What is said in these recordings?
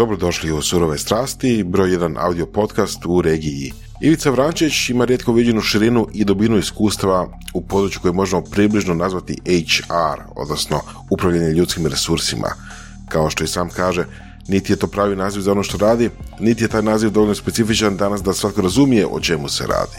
Dobrodošli u Surove strasti, broj jedan audio podcast u regiji. Ivica Vrančić ima rijetko viđenu širinu i dobinu iskustva u području koje možemo približno nazvati HR, odnosno upravljanje ljudskim resursima. Kao što i sam kaže, niti je to pravi naziv za ono što radi, niti je taj naziv dovoljno specifičan danas da svatko razumije o čemu se radi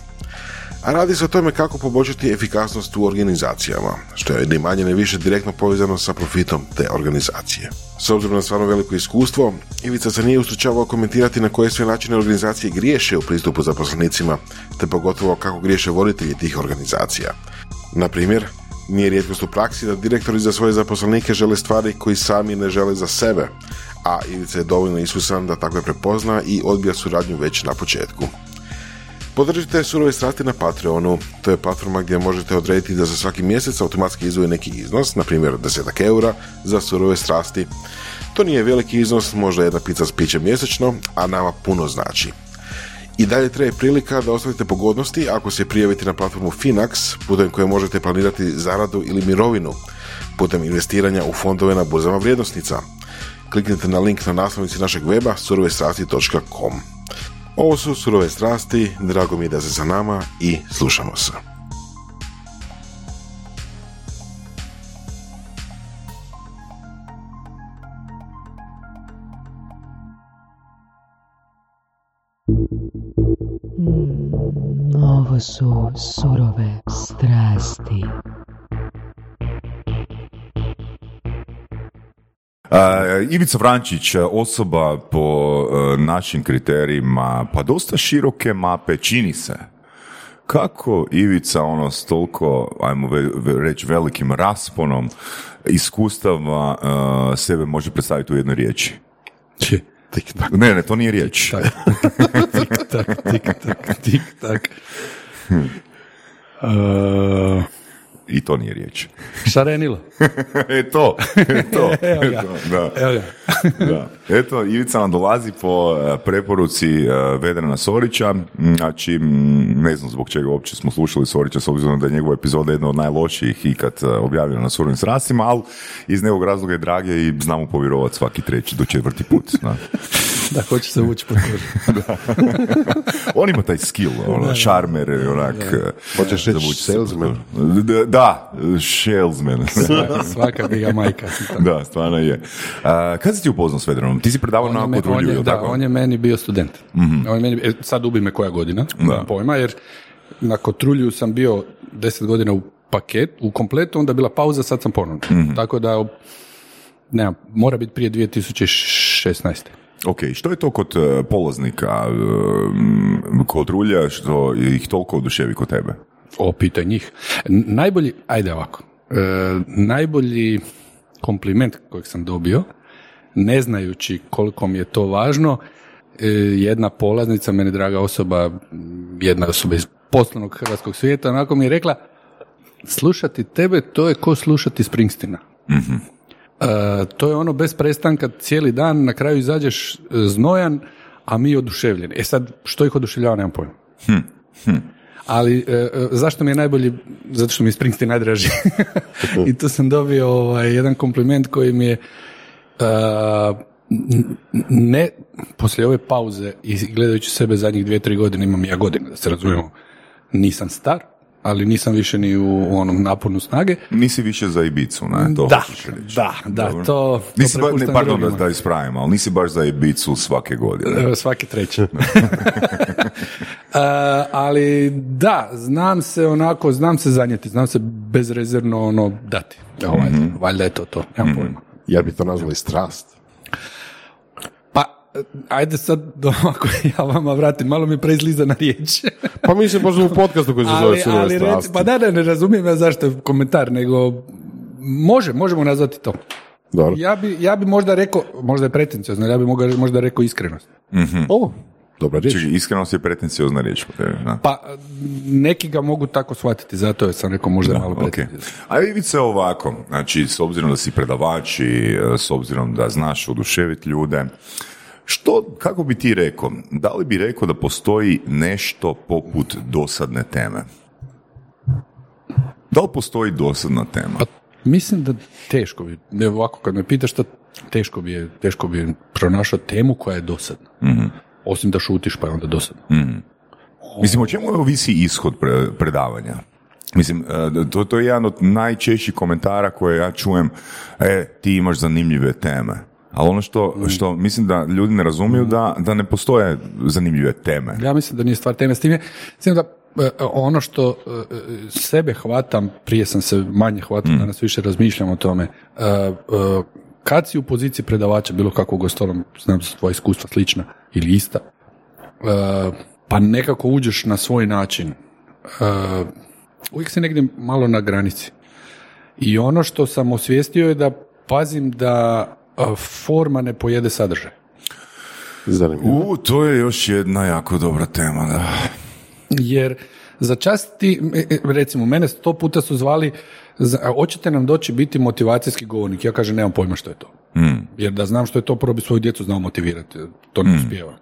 a radi se o tome kako poboljšati efikasnost u organizacijama, što je ni manje ne više direktno povezano sa profitom te organizacije. S obzirom na stvarno veliko iskustvo, Ivica se nije ustručavao komentirati na koje sve načine organizacije griješe u pristupu zaposlenicima, te pogotovo kako griješe voditelji tih organizacija. Na primjer, nije rijetkost u praksi da direktori za svoje zaposlenike žele stvari koji sami ne žele za sebe, a Ivica je dovoljno isusan da takve prepozna i odbija suradnju već na početku. Podržite surove strasti na Patreonu. To je platforma gdje možete odrediti da za svaki mjesec automatski izvoje neki iznos, na primjer 10 eura za surove strasti. To nije veliki iznos, možda jedna pizza s pićem mjesečno, a nama puno znači. I dalje treba prilika da ostavite pogodnosti ako se prijavite na platformu Finax, putem koje možete planirati zaradu ili mirovinu, putem investiranja u fondove na burzama vrijednosnica. Kliknite na link na naslovnici našeg weba surovestrasti.com. Ovo su surove strasti, drago mi je da se za nama i slušamo se. Mm, ovo su surove strasti. Ivica Vrančić, osoba po e, našim kriterijima, pa dosta široke mape, čini se. Kako Ivica ono s toliko, ajmo reći, velikim rasponom iskustava e, sebe može predstaviti u jednoj riječi? Tik tak. Ne, ne, to nije riječ. tik tak, tik tak, tik tak. Uh, I to nije riječ. šarenilo. e to, e to, Evo e ga. to, da. Evo ga. da. Eto, Ivica nam dolazi po e, preporuci e, Vedrana Sorića, znači, ne znam zbog čega uopće smo slušali Sorića, s obzirom da je njegova epizoda jedna od najlošijih ikad e, objavljena na Surovim srastima, ali iz nekog razloga je drage i znamo povjerovati svaki treći do četvrti put. Da. Da, hoće se ući po kožu. On ima taj skill, ono, šarmer, onak... e, Hoćeš reći salesman? D- Da, salesman. Svaka bi ga majka. da, stvarno je. A, kad si ti upoznao s Vedranom? Ti si predavao je, na Kotrulju, je, jel da, tako? on je meni bio student. On je meni, e, sad ubi me koja godina, nemam pojma, jer na Kotrulju sam bio deset godina u paket, u kompletu, onda je bila pauza, sad sam ponovno. Tako da, nema, mora biti prije 2016. Ok, što je to kod e, polaznika e, kod rulja što ih toliko oduševi kod tebe? O, pitaj njih. Najbolji, ajde ovako, e, najbolji kompliment kojeg sam dobio, ne znajući koliko mi je to važno, e, jedna polaznica, meni draga osoba, jedna osoba iz poslovnog hrvatskog svijeta, onako mi je rekla, slušati tebe, to je ko slušati Springstina. E, to je ono bez prestanka cijeli dan, na kraju izađeš e, znojan, a mi oduševljeni. E sad, što ih oduševljava, nemam pojma. Ali e, e, zašto mi je najbolji? Zato što mi je Springsteen najdraži. I tu sam dobio ovaj, jedan kompliment koji mi je n- ne, poslije ove pauze i gledajući sebe zadnjih dvije, tri godine, imam ja godine, da se razumijemo, nisam star, ali nisam više ni u, u onom naponu snage. Nisi više za Ibicu, ne? To Da, reći. da, da, Dobro. to- to Nisi ba- ne, pardon da, drugima. da ispravim, ali nisi baš za Ibicu svake godine. E, Svaki treći. E, ali da, znam se onako, znam se zanijeti, znam se bezrezervno ono dati. Evo, valjda, valjda je to to, nemam pojma. Ja bi to nazvali strast. Pa, e, ajde sad da ovako ja vama vratim, malo mi preizliza na riječ. Pa mi se možda u podcastu koji se zove ali, reci, pa da, da, ne razumijem ja zašto je komentar, nego može, možemo nazvati to. Dobro. Ja bi, ja bi možda rekao, možda je pretenciozno, ja bi mogao, možda rekao iskrenost. O, dobra riječ. Čekaj, iskrenost je pretenciozna riječ po tebi, da? Pa, neki ga mogu tako shvatiti, zato je sam rekao možda malo Ok. pretenciozno. A Ivice ovako, znači s obzirom da si predavač i e, s obzirom da znaš oduševiti ljude, što, kako bi ti rekao, da li bi rekao da postoji nešto poput dosadne teme? Da li postoji dosadna tema? Pa mislim da teško bi, ne ovako kad me pitaš što teško bi je, teško bi je pronašao temu koja je dosadna. Osim da šutiš pa je onda dosadno. Mislim, o čemu ovisi ishod pre- predavanja? Mislim, e, to, to je jedan od najčešćih komentara koje ja čujem, e, ti imaš zanimljive teme. Ali ono što, što mislim da ljudi ne razumiju da, da ne postoje zanimljive teme. Ja mislim da nije stvar teme s time. Mislim da e, ono što e, e, sebe hvatam, prije sam se manje hvatao, danas više razmišljam o tome. E, e, Kad si u poziciji predavača, bilo kakvog ostolom, znam da su tvoja iskustva slična ili ista, e, pa nekako uđeš na svoj način. E, Uvijek si negdje malo na granici. I ono što sam osvijestio je da pazim da e, forma ne pojede sadržaj. Zanimljivo. U, to je još jedna jako dobra tema, da. Jer za čast ti, e, e, recimo, mene sto puta su zvali, hoćete nam doći biti motivacijski govornik? Ja kažem, nemam pojma što je to. Jer da znam što je to, prvo bi svoju djecu znao motivirati. To ne uspijeva.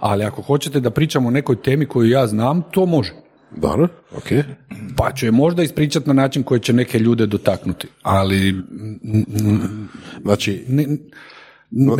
Ali ako hoćete da pričamo o nekoj temi koju ja znam, to može. Dobro, ok. Pa ću je možda ispričati na način koji će neke ljude dotaknuti. Ali Znači, n-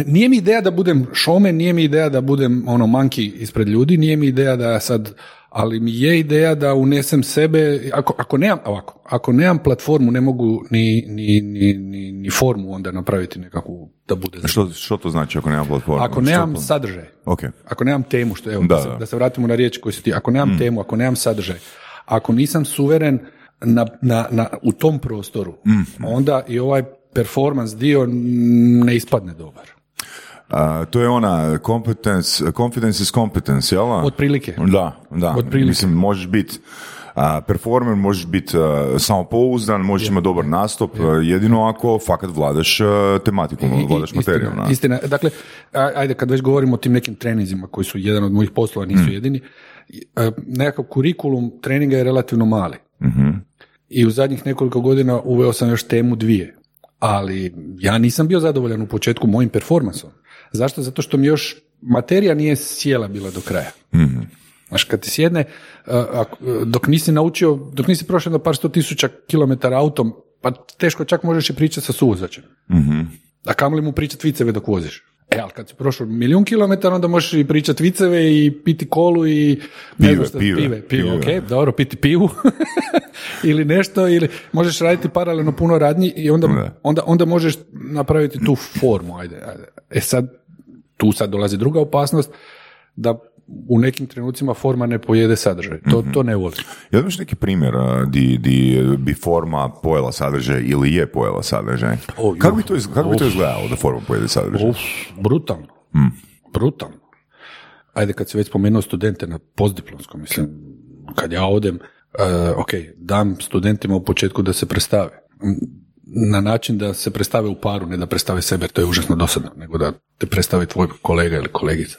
nije mi ideja da budem šome, nije mi ideja da budem ono manki ispred ljudi, nije mi ideja da sad, ali mi je ideja da unesem sebe, ako, ako nemam, ovako, ako nemam platformu, ne mogu ni, ni, ni, ni, ni formu onda napraviti nekakvu da bude. Što, što to znači ako nema platformu? Ako nemam to- sadržaj, Ok. ako nemam temu, što evo, Da, da, se, da. Mm. se vratimo na riječ koju si ti, ako nemam temu, ako nemam sadržaj, ako nisam suveren na, na, na, u tom prostoru, Mm. onda i ovaj performance dio ne ispadne dobar. A, to je ona competence, confidence is competence, jel? Otprilike. Da, da. Otprilike. Mislim, možeš biti a, performer, možeš biti samopouzdan, možeš imati dobar nastup, a, jedino ako fakat vladaš tematikom, I- i- vladaš materijom. Istina, istina. Dakle, ajde, kad već govorimo o tim nekim treninzima koji su jedan od mojih poslova, nisu jedini, i, a, nekakav kurikulum treninga je relativno mali. I u zadnjih nekoliko godina uveo sam još temu dvije. Ali ja nisam bio zadovoljan u početku mojim performansom. Zašto? Zato što mi još materija nije sjela bila do kraja. Znaš, kad ti sjedne, a, ako- dok nisi naučio, dok nisi prošao na par sto tisuća kilometara autom, pa teško čak možeš i pričati sa suvozačem. A kamoli mu pričati viceve dok voziš. E, ali kad si prošao milijun kilometara, onda možeš i pričati viceve i piti kolu i... ne Pive, znam šta- pive, pive, pive, pive. ok, dobro, piti pivu. ili nešto, ili možeš raditi paralelno puno radnji i onda, Da. onda, onda možeš napraviti tu formu, ajde, ajde. E sad, tu sad dolazi druga opasnost, da u nekim trenucima forma ne pojede sadržaj. To, to ne volim. Jel imaš neki primjer di, di bi forma pojela sadržaj ili je pojela sadržaj? O, kako bi to, iz- kako bi to izgledalo da forma pojede sadržaj? Uf, brutalno. Brutalno. Ajde, kad si već spomenuo studente na postdiplomskom, mislim, kad ja odem, uh, ok, dam studentima u početku da se predstave. Na način da se predstave u paru, ne da predstave sebe, jer to je užasno dosadno, nego da te predstavi tvoj kolega ili kolegica.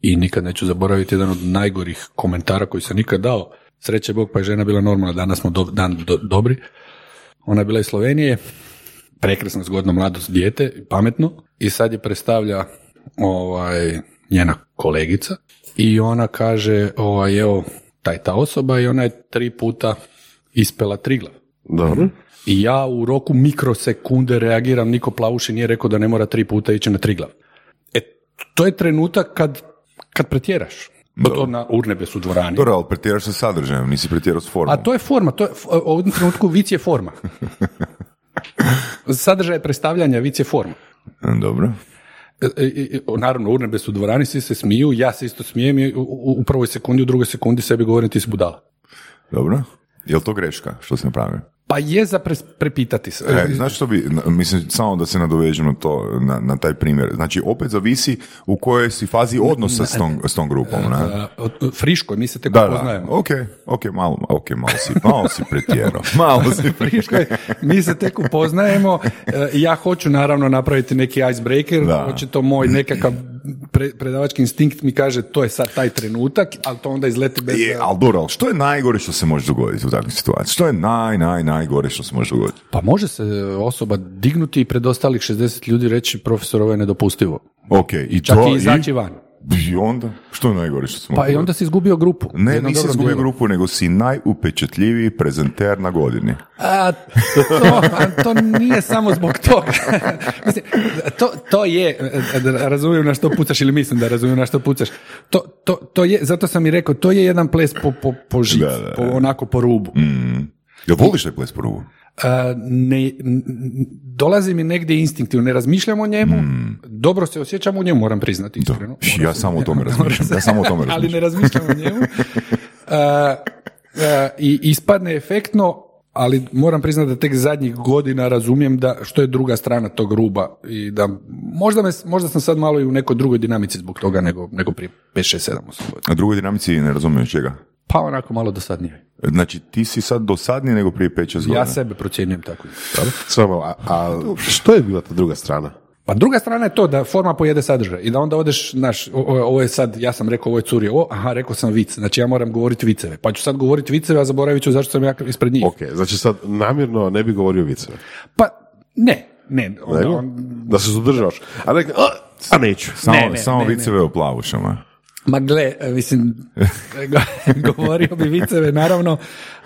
I nikad neću zaboraviti jedan od najgorih komentara koji sam nikad dao. Sreće Bog, pa je žena bila normalna, danas smo do- dan do- dobri. Ona je bila iz Slovenije, prekrasno, zgodno, mlado dijete, pametno i sad je predstavlja ovaj, njena kolegica i ona kaže, ovaj, evo, taj ta osoba i ona je tri puta ispela triglav. Dobro. I ja u roku mikrosekunde reagiram, niko plavuši nije rekao da ne mora tri puta ići na triglav. E, to je trenutak kad, kad pretjeraš. To na urnebesu dvorani. Dobro, ali pretjeraš sa sadržajem, nisi pretjerao s formom. A to je forma, to je, u ovom trenutku vic je forma. Sadržaj predstavljanja, vic je forma. Dobro. E, e, e, naravno, urnebe su u dvorani, svi se smiju, ja se isto smijem i u, u, u prvoj sekundi, u drugoj sekundi sebi govorim ti si budala. Dobro. Je li to greška što si napravio? Pa je za prepitati se. E, znaš što bi, mislim, samo da se nadovežem na to, na, na taj primjer. Znači, opet zavisi u kojoj si fazi odnosa s tom, s tom grupom, ne? Od- friško, mi se tek Da, da, upoznajemo. ok, ok, malo, ok, malo si, malo si pretjerao, malo si Friško mi se tek upoznajemo, e, ja hoću naravno napraviti neki icebreaker, Da. očito moj nekakav pre, predavački instinkt mi kaže to je sad taj trenutak, ali to onda izleti bez... Je, ali dobro, što je najgore što se može dogoditi u takvoj situaciji? Što je naj, naj, najgore što se može dogoditi? Pa može se osoba dignuti i pred ostalih 60 ljudi reći profesor ovo je nedopustivo. Ok, i Čak to, i izaći van. I onda? Što je najgore što smo Pa i onda si izgubio grupu. Ne, Jednom nisi izgubio dijelu. grupu, nego si najupečatljiviji prezenter na godini. A, to, to nije samo zbog toga. mislim, to, to je, razumijem na što pucaš ili mislim da razumijem na što pucaš. To, to, to je, zato sam i rekao, to je jedan ples po, po, po Da, da, po, onako po rubu. Mm. Jel voliš taj ples po rubu? A, ne, dolazi mi negdje instinktivno, ne razmišljam o njemu, Mm. dobro se osjećam u njemu, moram priznati iskreno. Ja Moram se- samo o tome razmišljam, ja samo o tome Ali ne razmišljam. razmišljam o njemu. A, a, I ispadne efektno, ali moram priznati da tek zadnjih godina razumijem da što je druga strana tog ruba i da možda, me, možda sam sad malo i u nekoj drugoj dinamici zbog toga nego, nego prije 5, 6, 7, 8 godina. Na drugoj dinamici ne razumijem čega. Pa onako malo dosadnije. Znači, ti si sad dosadniji nego prije 5-6 godina. Ja sebe procjenjujem tako. Samo, a, a što je bila ta druga strana? Pa druga strana je to da forma pojede sadržaj i da onda odeš, znaš, o- o- ovo je sad, ja sam rekao, ovo je curi, o, aha, rekao sam vic, znači ja moram govoriti viceve, pa ću sad govoriti viceve, a zaboravit ću zašto sam ja ispred njih. Ok, znači sad namjerno ne bi govorio viceve. Pa, ne, ne, onda on, Da se suzdržavaš. A, a, a neću. Samo, Ne, ne, samo ne, ne. viceve o plavušama. Ma gle, mislim, go- govorio bi viceve, naravno,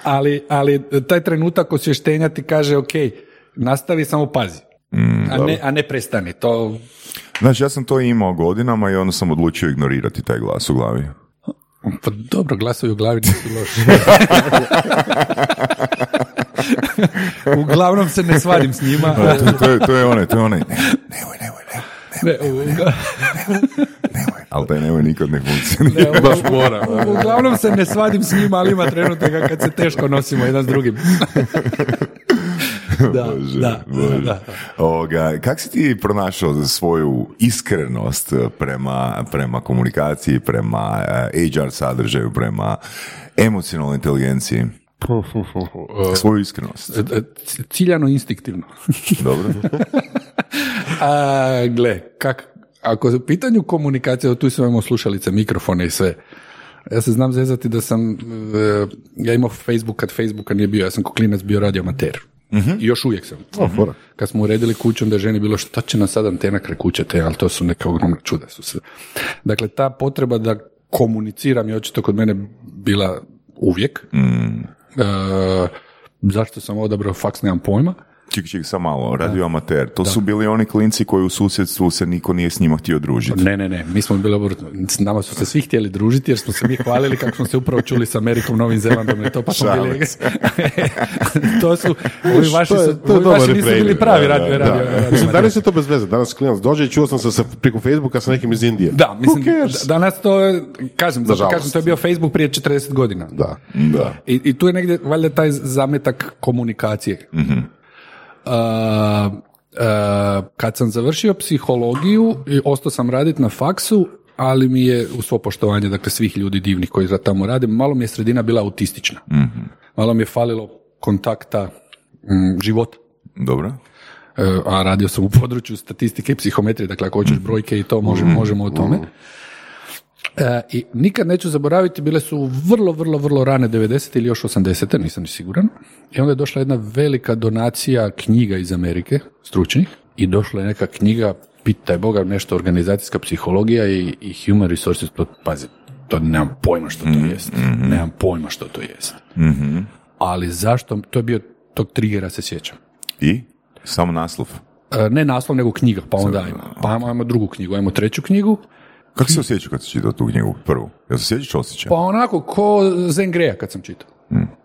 ali, ali taj trenutak osvještenja ti kaže, ok, nastavi, samo pazi. a, ne, a ne prestani, to Znači, ja sam to imao godinama i onda sam odlučio ignorirati taj glas u glavi. Pa dobro, glasovi u glavi nisu loši. Uglavnom se ne svadim s njima. to, to je, to je onaj, to je onaj, ne, nemoj, nemoj, nemoj, Ne, uga- nemoj. Ali taj nemoj nikad ne funkcionira. ne, baš mora. Uglavnom se ne svadim s njima, ali ima trenutaka kad se teško nosimo jedan s drugim. da, Bože, da, Bože. da. Ovoga, kak si ti pronašao svoju iskrenost prema, prema komunikaciji, prema eh, HR sadržaju, prema emocionalnoj inteligenciji? Svoju iskrenost. E, c- Ciljano instinktivno. Dobro. A, gle, kak, ako je u pitanju komunikacije, tu imamo slušalice, mikrofone i sve. Ja se znam zezati da sam, e, ja imao Facebook kad Facebooka nije bio, ja sam ko klinac bio radio amater. I još uvijek sam. fora. Kad smo uredili kuću, onda je ženi bilo šta će nam sad antena kraj kuće te, ali to su neka ogromna čuda su sve. Dakle, ta potreba da komuniciram je očito kod mene bila uvijek. E, zašto sam odabrao faks, nemam pojma. Ček, ček, sam malo, radio amater. To su bili oni klinci koji u susjedstvu se niko nije s njima htio družiti. Ne, ne, ne, mi smo bili obrnuto. S nama su se svi htjeli družiti jer smo se mi hvalili kako smo se upravo čuli s Amerikom, Novim Zelandom i to pa smo bili... to su, ovi vaši, To je- su, to je ovi dobar vaši nisu bili pravi Da, radio, da, radio, da. radio, danas je to bez veze. Danas klinac dođe i čuo sam se sa, preko Facebooka sa nekim iz Indije. Da, mislim, da- danas to, je- kažem, zato kažem, to je bio Facebook prije 40 godina. Da. Da. I, I tu je negdje valjda taj zametak komunikacije. Uh, kad sam završio psihologiju, i ostao sam raditi na faksu, ali mi je, u svo poštovanje, dakle svih ljudi divnih koji za tamo rade, malo mi je sredina bila autistična. Malo mi je falilo kontakta mm, života. Dobro. E, a radio sam u području statistike i psihometrije, dakle ako hoćeš brojke i to možemo, možemo o tome. E, I nikad neću zaboraviti, bile su vrlo, vrlo, vrlo rane 90. ili još 80. nisam ni siguran. I onda je došla jedna velika donacija knjiga iz Amerike, stručnih, i došla je neka knjiga, pitaj Boga, nešto organizacijska psihologija i, i human resources, to, pazi, to nemam pojma što to jest. Nemam pojma što to jest. Ali zašto, to je bio, tog trigera se sjećam. I? Samo naslov. E, ne naslov, nego knjiga, pa onda ajmo. Pa ajmo, ajmo drugu knjigu, ajmo treću knjigu, Kako se osjećao kad si čitao tu knjigu prvu? Jel se sjećaš osjećaja? pa onako ko Zen Greja kad sam čitao.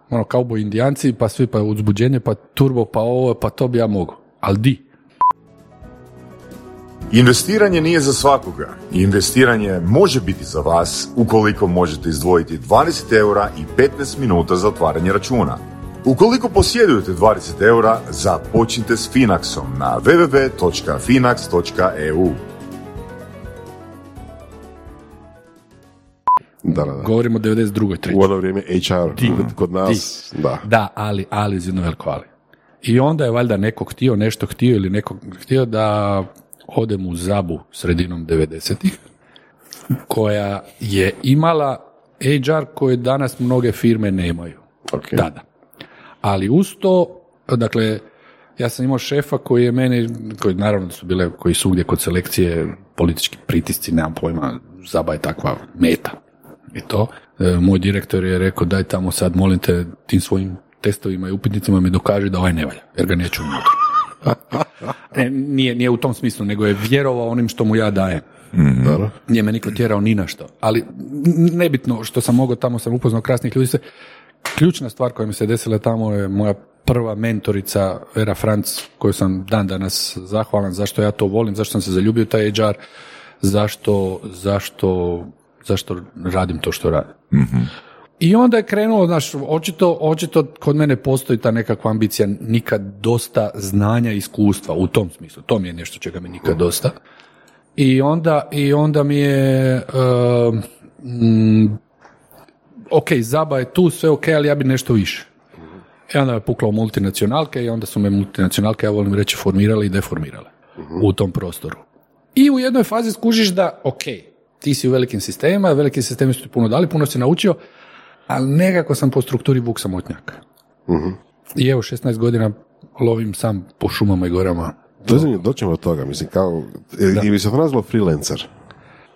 Ono, kao indijanci, pa svi, pa uzbuđenje, pa turbo, pa ovo, pa to bi ja mogu. Ali di? Investiranje nije za svakoga. Investiranje može biti za vas ukoliko možete izdvojiti 20 eura i 15 minuta za otvaranje računa. Ukoliko posjedujete 20 eura, započnite s Finaxom na www.finax.eu. Da, da, da. Govorimo o 92. treći. U ono vrijeme HR kod nas, da. Da, ali, ali, uz jedno veliko ali. I onda je valjda neko htio, nešto htio ili neko htio da odem u Zabu sredinom 90-ih, koja je imala HR koje danas mnoge firme nemaju. Ok. Tada. Ali uz to, dakle, ja sam imao šefa koji je meni, koji naravno su bile, koji su ugdje kod selekcije, politički pritisci, nemam pojma, Zaba je takva meta. I to, e, moj direktor je rekao daj tamo sad molim te tim svojim testovima i upitnicima mi dokaže da ovaj ne valja, jer ga neću unutra. E, nije, nije u tom smislu, nego je vjerovao onim što mu ja dajem. Dobro. Nije me niko tjerao ni na što. Ali nebitno što sam mogao, tamo sam upoznao krasnih ljudi. Se, ključna stvar koja mi se desila tamo je moja prva mentorica Vera Franc, koju sam dan danas zahvalan, zašto ja to volim, zašto sam se zaljubio taj HR, zašto, zašto, zašto radim to što radim. I onda je krenulo, znaš, očito, očito kod mene postoji ta nekakva ambicija, nikad dosta znanja i iskustva u tom smislu. To mi je nešto čega mi nikad dosta. I onda, i onda mi je, uh, mm, ok, Zaba je tu, sve ok, ali ja bi nešto više. I onda me puklo u multinacionalke i onda su me multinacionalke, ja volim reći, formirale i deformirale u tom prostoru. I u jednoj fazi skužiš da, ok, ti si u velikim sistemima, veliki sistemi su ti puno dali, puno si naučio, ali nekako sam po strukturi vuk samotnjak. I evo, 16 godina lovim sam po šumama i gorama. Dođemo, doćemo do toga, mislim, kao, i bi se to nazvalo freelancer,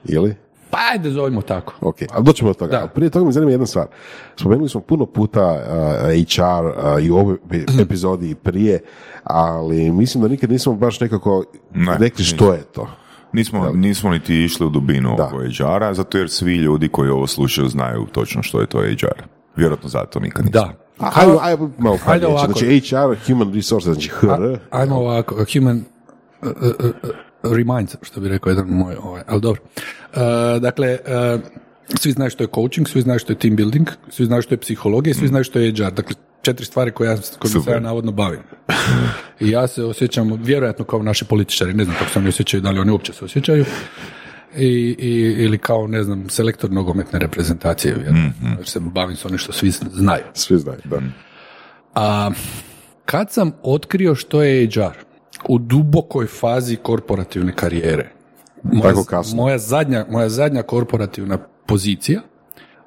ili? Pa ajde, zovimo tako. Ok, ali doćemo do toga. Da. Prije toga me zanima jedna stvar. Spomenuli smo puno puta uh, HR uh, i u ovoj epi- epizodi i prije, ali mislim da nikad nismo baš nekako Ne, rekli što je to. Nismo, nismo niti išli u dubinu Da. oko HR-a, zato jer svi ljudi koji ovo slušaju znaju točno što je to HR. Vjerojatno zato nikad nismo. Da. A, ajde, ajde, malo riječi. ovako. Znači HR, human resources, znači HR. Ajmo ovako, human uh, uh, uh, reminds, što bi rekao jedan moj, ovaj, ali dobro. Uh, dakle, uh, svi znaju što je coaching, svi znaju što je team building, svi znaju što je psihologija, svi znaju što je HR. Dakle, četiri stvari koje ja, kojima se ja navodno bavim. I ja se osjećam, vjerojatno kao naši političari, ne znam kako se oni osjećaju, da li oni uopće se osjećaju, i, i, ili kao, ne znam, selektor nogometne reprezentacije, vjerojatno, jer se bavim s onim što svi znaju. Svi znaju, da. A kad sam otkrio što je HR u dubokoj fazi korporativne karijere, moja, Tako kasno. moja, zadnja, moja zadnja korporativna pozicija,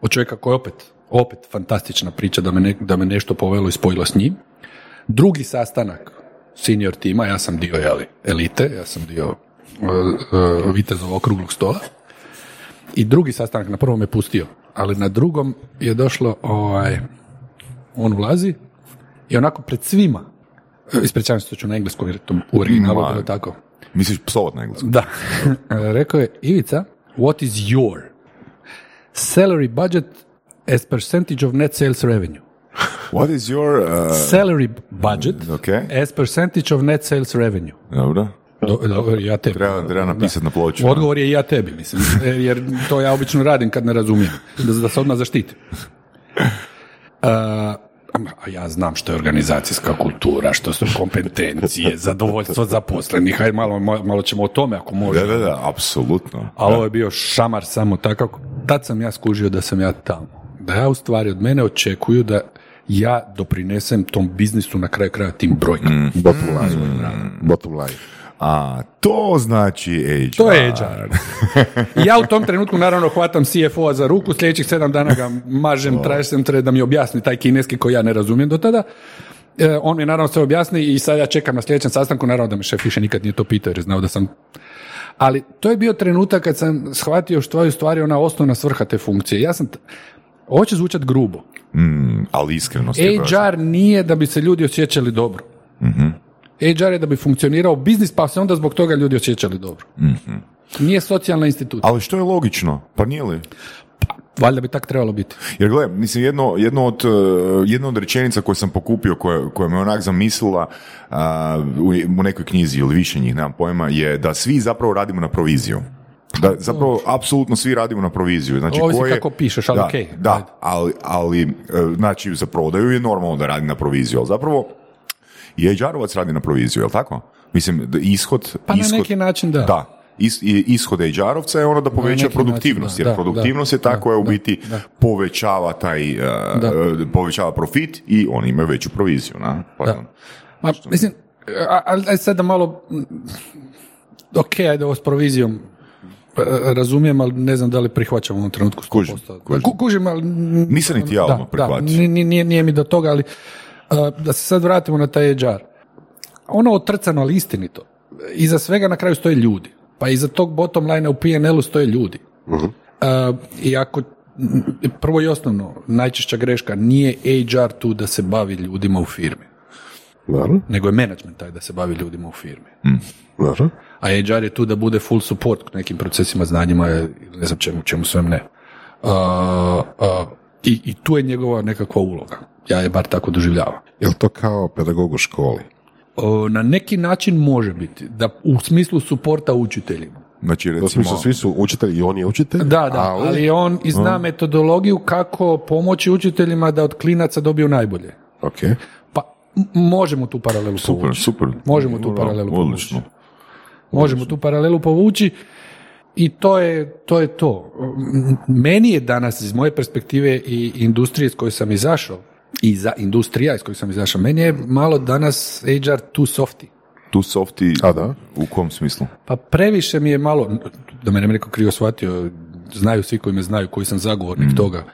od čovjeka koji opet, opet fantastična priča da me, ne- da me nešto povelo i spojilo s njim, drugi sastanak senior tima, ja sam dio jeli, elite, ja sam dio uh, uh, vitezova okruglog stola, i drugi sastanak, na prvom me pustio, ali na drugom je došlo, ovaj, on ulazi i onako pred svima, e, ispričavam se što ću na engleskom jer je to u originalu bilo tako, Misliš psovat na engleskom? da, rekao je, Ivica, what is your salary budget as percentage of net sales revenue? What is your... uh, Salary budget Okay. as percentage of net sales revenue. dobro. Do, dobro, ja tebi. Treba, treba napisati na ploču. Odgovor je i ja tebi, mislim, e, jer to ja obično radim kad ne razumijem, da, da se odmah zaštitim. A, a ja znam što je organizacijska kultura, što su kompetencije, zadovoljstvo zaposlenih, hajde malo, malo ćemo o tome ako Da, možemo. da, da, apsolutno. Ali ovo je bio šamar samo takav. Tad sam ja skužio da sam ja tamo. Da ja u stvari od mene očekuju da ja doprinesem tom biznisu na kraju kraja tim brojkama. Bottom line. Bottom line. A to znači HR. To je HR. Ja u tom trenutku naravno hvatam CFO-a za ruku, sljedećih sedam dana ga mažem, tražem tre da mi objasni taj kineski koji ja ne razumijem do tada. E, on mi naravno sve objasni i sad ja čekam na sljedećem sastanku, naravno da me šef više nikad nije to pitao jer je znao da sam... Ali to je bio trenutak kad sam shvatio što je u stvari ona osnovna svrha te funkcije. Ja sam... t- Ovo će zvučati grubo. Mm, ali iskrenost je važna. HR nije da bi se ljudi osjećali dobro. HR je da bi funkcionirao biznis, pa se onda zbog toga ljudi osjećali dobro. Nije socijalna institucija. Ali što je logično? Pa nije li? Valjda bi tak trebalo biti. Jer gle, mislim, jedno, jedno od, uh, jedna od rečenica koju sam pokupio, koja, koja me onak zamislila uh, u, u nekoj knjizi ili više njih, nemam pojma, je da svi zapravo radimo na proviziju. Da, zapravo, apsolutno svi radimo na proviziju. Znači, Ovisi ko je- kako pišeš, ali da, okej, Da, ali, ali, e, znači, za prodaju je normalno da radi na proviziju, ali zapravo i HR-ovac radi na proviziju, jel tako? Mislim, da ishod... Pa na ishod, neki način da. Da, Is, ishod HR-ovca je ono da poveća produktivnost, način, da, jer da, produktivnost da, je ta da, koja u biti da. povećava taj, uh, Da. povećava profit i oni imaju veću proviziju, na? Pardon. Ma, mislim, ali sad da malo, ok, ajde ovo s provizijom, razumijem, ali ne znam da li prihvaćam u ovom trenutku 100%. Kužim, kužim. Ku- kužim, ali... Nisam niti ja. Da, nije, nije, nije mi do toga, ali uh, da se sad vratimo na taj HR. Ono otrcano, ali istinito. Iza svega na kraju stoje ljudi. Pa iza tog bottom line u PNL-u stoje ljudi. A, I ako, prvo i osnovno, najčešća greška, nije HR tu da se bavi ljudima u firmi, Naravno, nego je management taj da se bavi ljudima u firmi. naravno. A HR je tu da bude full support nekim procesima, znanjima, ili ne znam čemu, čemu svem ne. A, a, i, I tu je njegova nekakva uloga. Ja je bar tako doživljavam. Je li to kao pedagog u školi? Na neki način može biti, da u smislu suporta učiteljima. Znači, U recimo, smislu, svi su učitelji i on je učitelj? Da, da, ali, on i zna metodologiju kako pomoći učiteljima da od klinaca dobiju najbolje. Ok. Pa m- možemo tu paralelu super, povući. super. Možemo tu paralelu povući. Možemo tu paralelu povući i to je to. Je to. Meni je danas iz moje perspektive i industrije iz koje sam izašao, i za industrija iz koje sam izašao, meni je malo danas HR too softy. Tu softi, A da? u kom smislu? Pa previše mi je malo, da me ne neko krivo shvatio, znaju svi koji me znaju, koji sam zagovornik toga,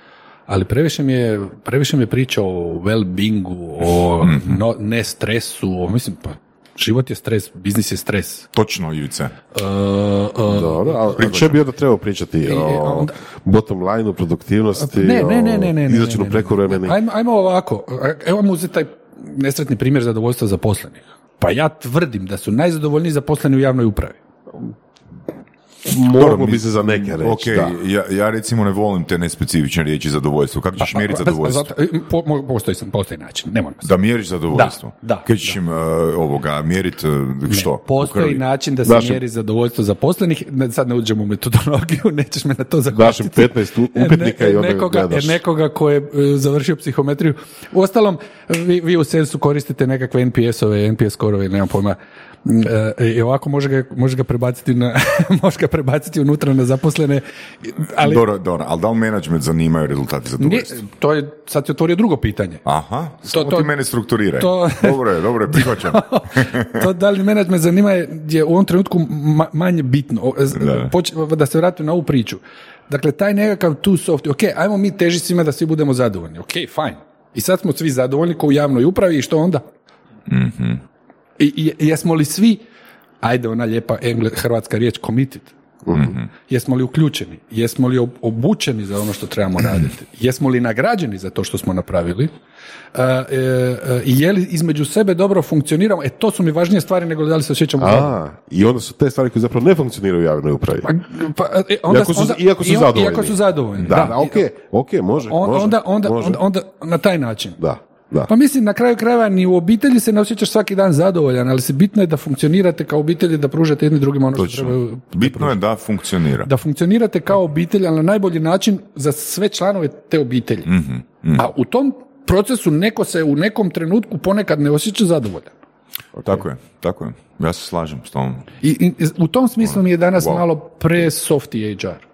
ali previše mi je, previše mi je priča o well-beingu, o no, ne stresu, o, mislim, pa život je stres, biznis je stres. Točno, Ivice. Uh, uh, Dobro, a a što bi onda trebao pričati o onda- bottom line produktivnosti, ne, ne, ne, ne, ne, ne, o ne, izračunu ne, ne. prekovremeni? Ajmo, ajmo ovako, evo mu uzeti taj nesretni primjer zadovoljstva zaposlenih. Pa ja tvrdim da su najzadovoljniji zaposleni u javnoj upravi. Moglo bi se za neke reći, Ok, da. ja, ja recimo ne volim te nespecifične riječi zadovoljstvo. Kako ćeš mjeriti Pa, zadovoljstvo? zato- po- Postoji, sam- postoji način, ne moram. Da mjeriš zadovoljstvo? Da, da, Kako ćeš im uh, ovoga mjeriti uh, što? U Postoji način da se Daš mjeri zadovoljstvo zaposlenih, ne, sad ne uđemo u metodologiju, nećeš me na to Daš im zahvatiti. 15 u- upitnika i onda nekoga, gledaš. nekoga ko je e, završio psihometriju. Uostalom, vi, vi u Salesu koristite nekakve NPS-ove, NPS skorove, nemam pojma, e, i ovako može ga, može ga prebaciti na, može ga prebaciti unutra na zaposlene, ali Dobro, dobro, ali da li menadžment zanimaju rezultati nije, zadovoljstva? to je, sad se otvorio drugo pitanje. Aha, samo to- ti mene strukturiraj. to- Dobro je, dobro je, prihvaćam. to da li menadžment zanima je, u ovom trenutku ma- manje bitno. Z- Da. poč- da se vratim na ovu priču. Dakle, taj nekakav tu soft, ok, ajmo mi teži svima da svi budemo zadovoljni. Ok, fajn. I sad smo svi zadovoljni kao u javnoj upravi i što onda? I, i jesmo li svi, ajde ona lijepa engle, hrvatska riječ, committed? Jesmo li uključeni? Jesmo li ob- obučeni za ono što trebamo raditi? Jesmo li nagrađeni za to što smo napravili? E, e, e, I je li između sebe dobro funkcioniramo? E, to su mi važnije stvari nego da li se osjećamo. A, i onda su te stvari koje zapravo ne funkcioniraju u javnoj upravi. Pa, e, onda, Iako su- onda- iako su i zadovoljni. Iako su zadovoljni. Da, da, ok, ok, može, On- može, onda, onda, može. onda, onda na taj način. Da, da. Pa mislim, na kraju krajeva ni u obitelji se ne osjećaš svaki dan zadovoljan, ali se bitno je da funkcionirate kao obitelj i da pružate jedni drugima ono što Točno. trebaju. Bitno je da funkcionira. Da funkcionirate kao obitelj, ali na najbolji način za sve članove te obitelji. Mhm, A u tom procesu neko se u nekom trenutku ponekad ne osjeća zadovoljan. Tako je, tako je. Ja se slažem s tom. I, i u tom smislu mi je danas Wow. malo pre softy HR.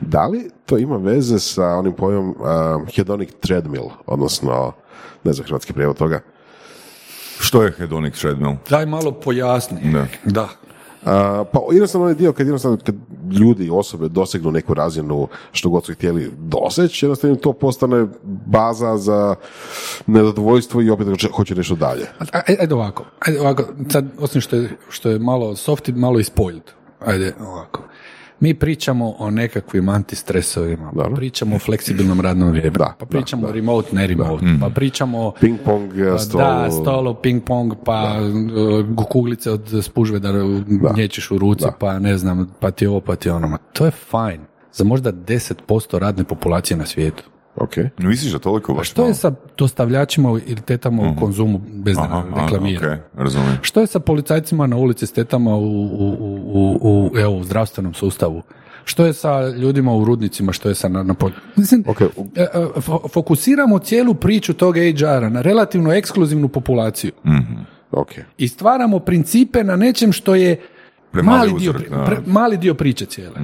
Da li to ima veze sa onim pojmom uh, hedonic treadmill, odnosno, ne znam hrvatski prijevod toga, Što je hedonic treadmill? Daj malo pojasni. Da. Da. A, pa jednostavno onaj dio kad jednostavno kad ljudi, osobe dosegnu neku razinu što god su htjeli doseći, jednostavno to postane baza za nezadovoljstvo i opet hoće, nešto dalje. Ajde, ajde ovako, ajde ovako, sad osim što je, što je malo softy, malo i spoiled. Ajde ovako. Mi pričamo o nekakvim antistresovima, pa Dobro. pričamo o fleksibilnom radnom vrijemenu, Da, pa pričamo da, o remote, ne remote, pa pričamo o Ping pong pa stol. Da, stolo, ping pong, pa uh, kuglice od spužve da nječiš u ruci, pa ne znam, pa ti ovo, pa ti ono. To je fajn. Za možda 10% radne populacije na svijetu. Ok. Misliš da toliko baš Što je malo? sa dostavljačima ili tetama u konzumu bez da Aha, aha, reklamiraju? ok, razumijem. Što je sa policajcima na ulici s tetama u, u, u, u, evo, u zdravstvenom sustavu? Što je sa ljudima u rudnicima, što je sa na, na pol- Mislim, Ok, u- e, e, fo- fokusiramo cijelu priču tog HR-a na relativno ekskluzivnu populaciju ok. i stvaramo principe na nečem što je Premali mali dio, pre- mali dio priče cijele.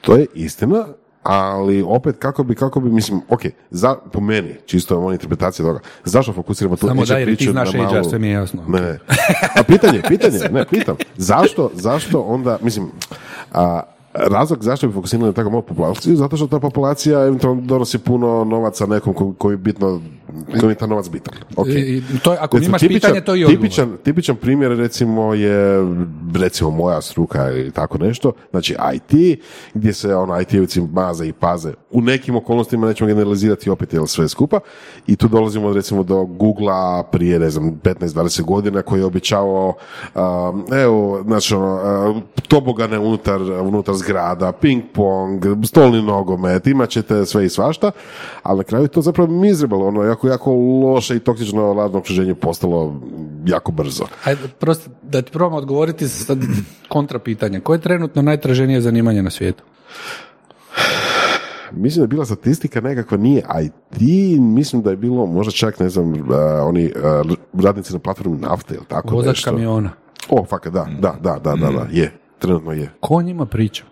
To je istina, ali opet kako bi, kako bi, mislim, ok, za, po meni, čisto moja interpretacija toga, zašto fokusiramo tu Samo daj, ti priču znaš na malu- sve mi je jasno. Ne, ne. A pitanje, pitanje, ne, pitam, zašto, zašto onda, mislim, a, Razlog zašto bi fokusirali na tako malu populaciju, zato što ta populacija eventualno donosi puno novaca nekom ko- koji bitno, koji je ta novac bitan. Ok. I- to je, ako Recimo, imaš pitanje, to je odgovor. tipičan, tipičan primjer recimo je recimo moja struka ili tako nešto, znači IT, gdje se ono IT-evci maze i paze. U nekim okolnostima nećemo generalizirati opet jel sve skupa i tu dolazimo recimo do Googlea prije ne znam 15-20 godina koji je obećavao um, evo znači ono tobogane unutar, unutar zgrada, ping pong, stolni nogomet, imat ćete sve i svašta, ali na kraju je to zapravo miserable, ono jako, jako loše i toksično radno okruženje postalo jako brzo. Ajde, prosto, da ti probam odgovoriti sad kontra pitanje. Koje je trenutno najtraženije zanimanje na svijetu? Mislim da je bila statistika nekakva nije IT, mislim da je bilo možda čak ne znam, uh, oni uh, radnici na platformi nafte ili tako Vozač nešto. kamiona. O, fakat, da, da, da, da, da, da, je, trenutno je. Ko o njima priča?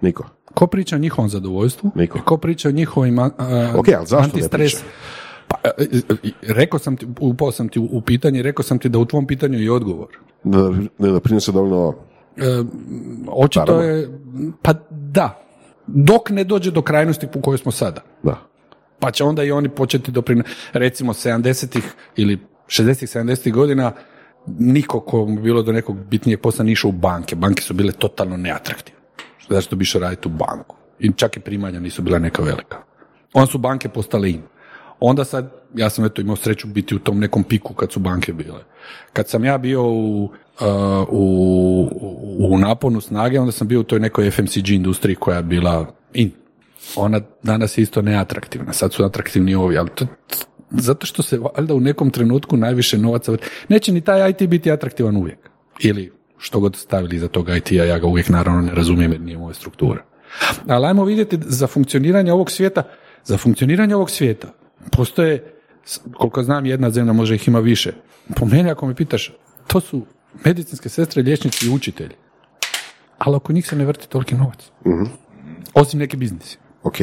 Niko. Ko priča o njihovom zadovoljstvu? Niko. Ko priča o njihovim a, a, Ok, ali zašto ne antistres? priča? Pa, e, e, e, rekao sam ti, upao sam ti u, pitanje, rekao sam ti da u tvom pitanju je i odgovor. Da, ne doprinose dovoljno E, očito Naravno. je, pa da, dok ne dođe do krajnosti u kojoj smo sada. da. Pa će onda i oni početi doprin... Recimo 70-ih ili 60-ih, 70-ih godina niko ko mu je bilo do nekog bitnijeg posla nije išao u banke. Banke su bile totalno neatraktivne. Zašto bi išao raditi u banku? I čak i primanja nisu bila neka velika. Onda su banke postale in. Onda sad, ja sam eto imao sreću biti u tom nekom piku kad su banke bile. Kad sam ja bio u, uh, u, u, naponu snage, onda sam bio u toj nekoj FMCG industriji koja je bila in. Ona danas je isto neatraktivna, sad su atraktivni ovi, ali to, zato što se valjda u nekom trenutku najviše novaca... Neće ni taj IT biti atraktivan uvijek. Ili što god stavili iza toga IT-a, ja ga uvijek naravno ne razumijem jer nije moja struktura. Ali ajmo vidjeti za funkcioniranje ovog svijeta, za funkcioniranje ovog svijeta postoje, koliko znam, jedna zemlja, može ih ima više. Po meni, ako me pitaš, to su medicinske sestre, liječnici i učitelji. Ali oko njih se ne vrti toliki novac. Osim neki biznisi. Ok.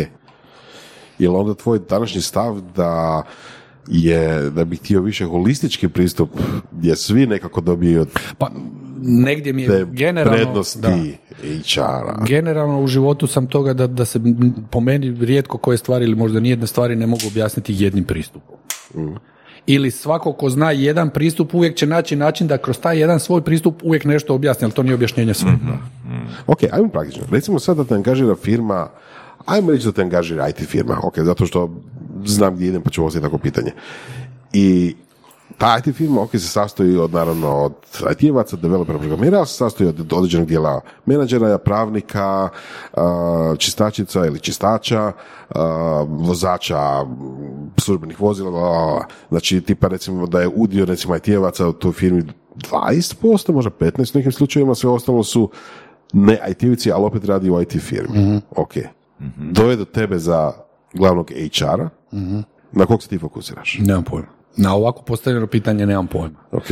Je li onda tvoj današnji stav da je, da bi htio više holistički pristup gdje svi nekako dobiju Pa negdje mi je te generalno... prednosti da. HR-a? Generalno u životu sam toga da, da se po meni rijetko koje stvari ili možda nijedne stvari ne mogu objasniti jednim pristupom. Ili svako ko zna jedan pristup uvijek će naći način da kroz taj jedan svoj pristup uvijek nešto objasni, ali to nije objašnjenje sve. Ok, ajmo praktično. Recimo sad da te angažira firma, ajmo reći da te angažira IT firma, ok, zato što znam gdje idem pa ću postaviti tako pitanje. I ta IT firma, ok, se sastoji od, naravno, od IT-evaca, developera, programera, ali se sastoji od određenog dijela menadžera, pravnika, čistačica ili čistača, vozača službenih vozila, znači tipa recimo da je udio recimo IT-evaca u toj firmi 20%, možda 15 u nekim slučajevima, sve ostalo su ne IT-evci, ali opet radi u IT firmi. Ok. Dove do tebe za glavnog HR-a, na kog se ti fokusiraš? Nemam pojma. Na ovako postavljeno pitanje nemam pojma. Ok.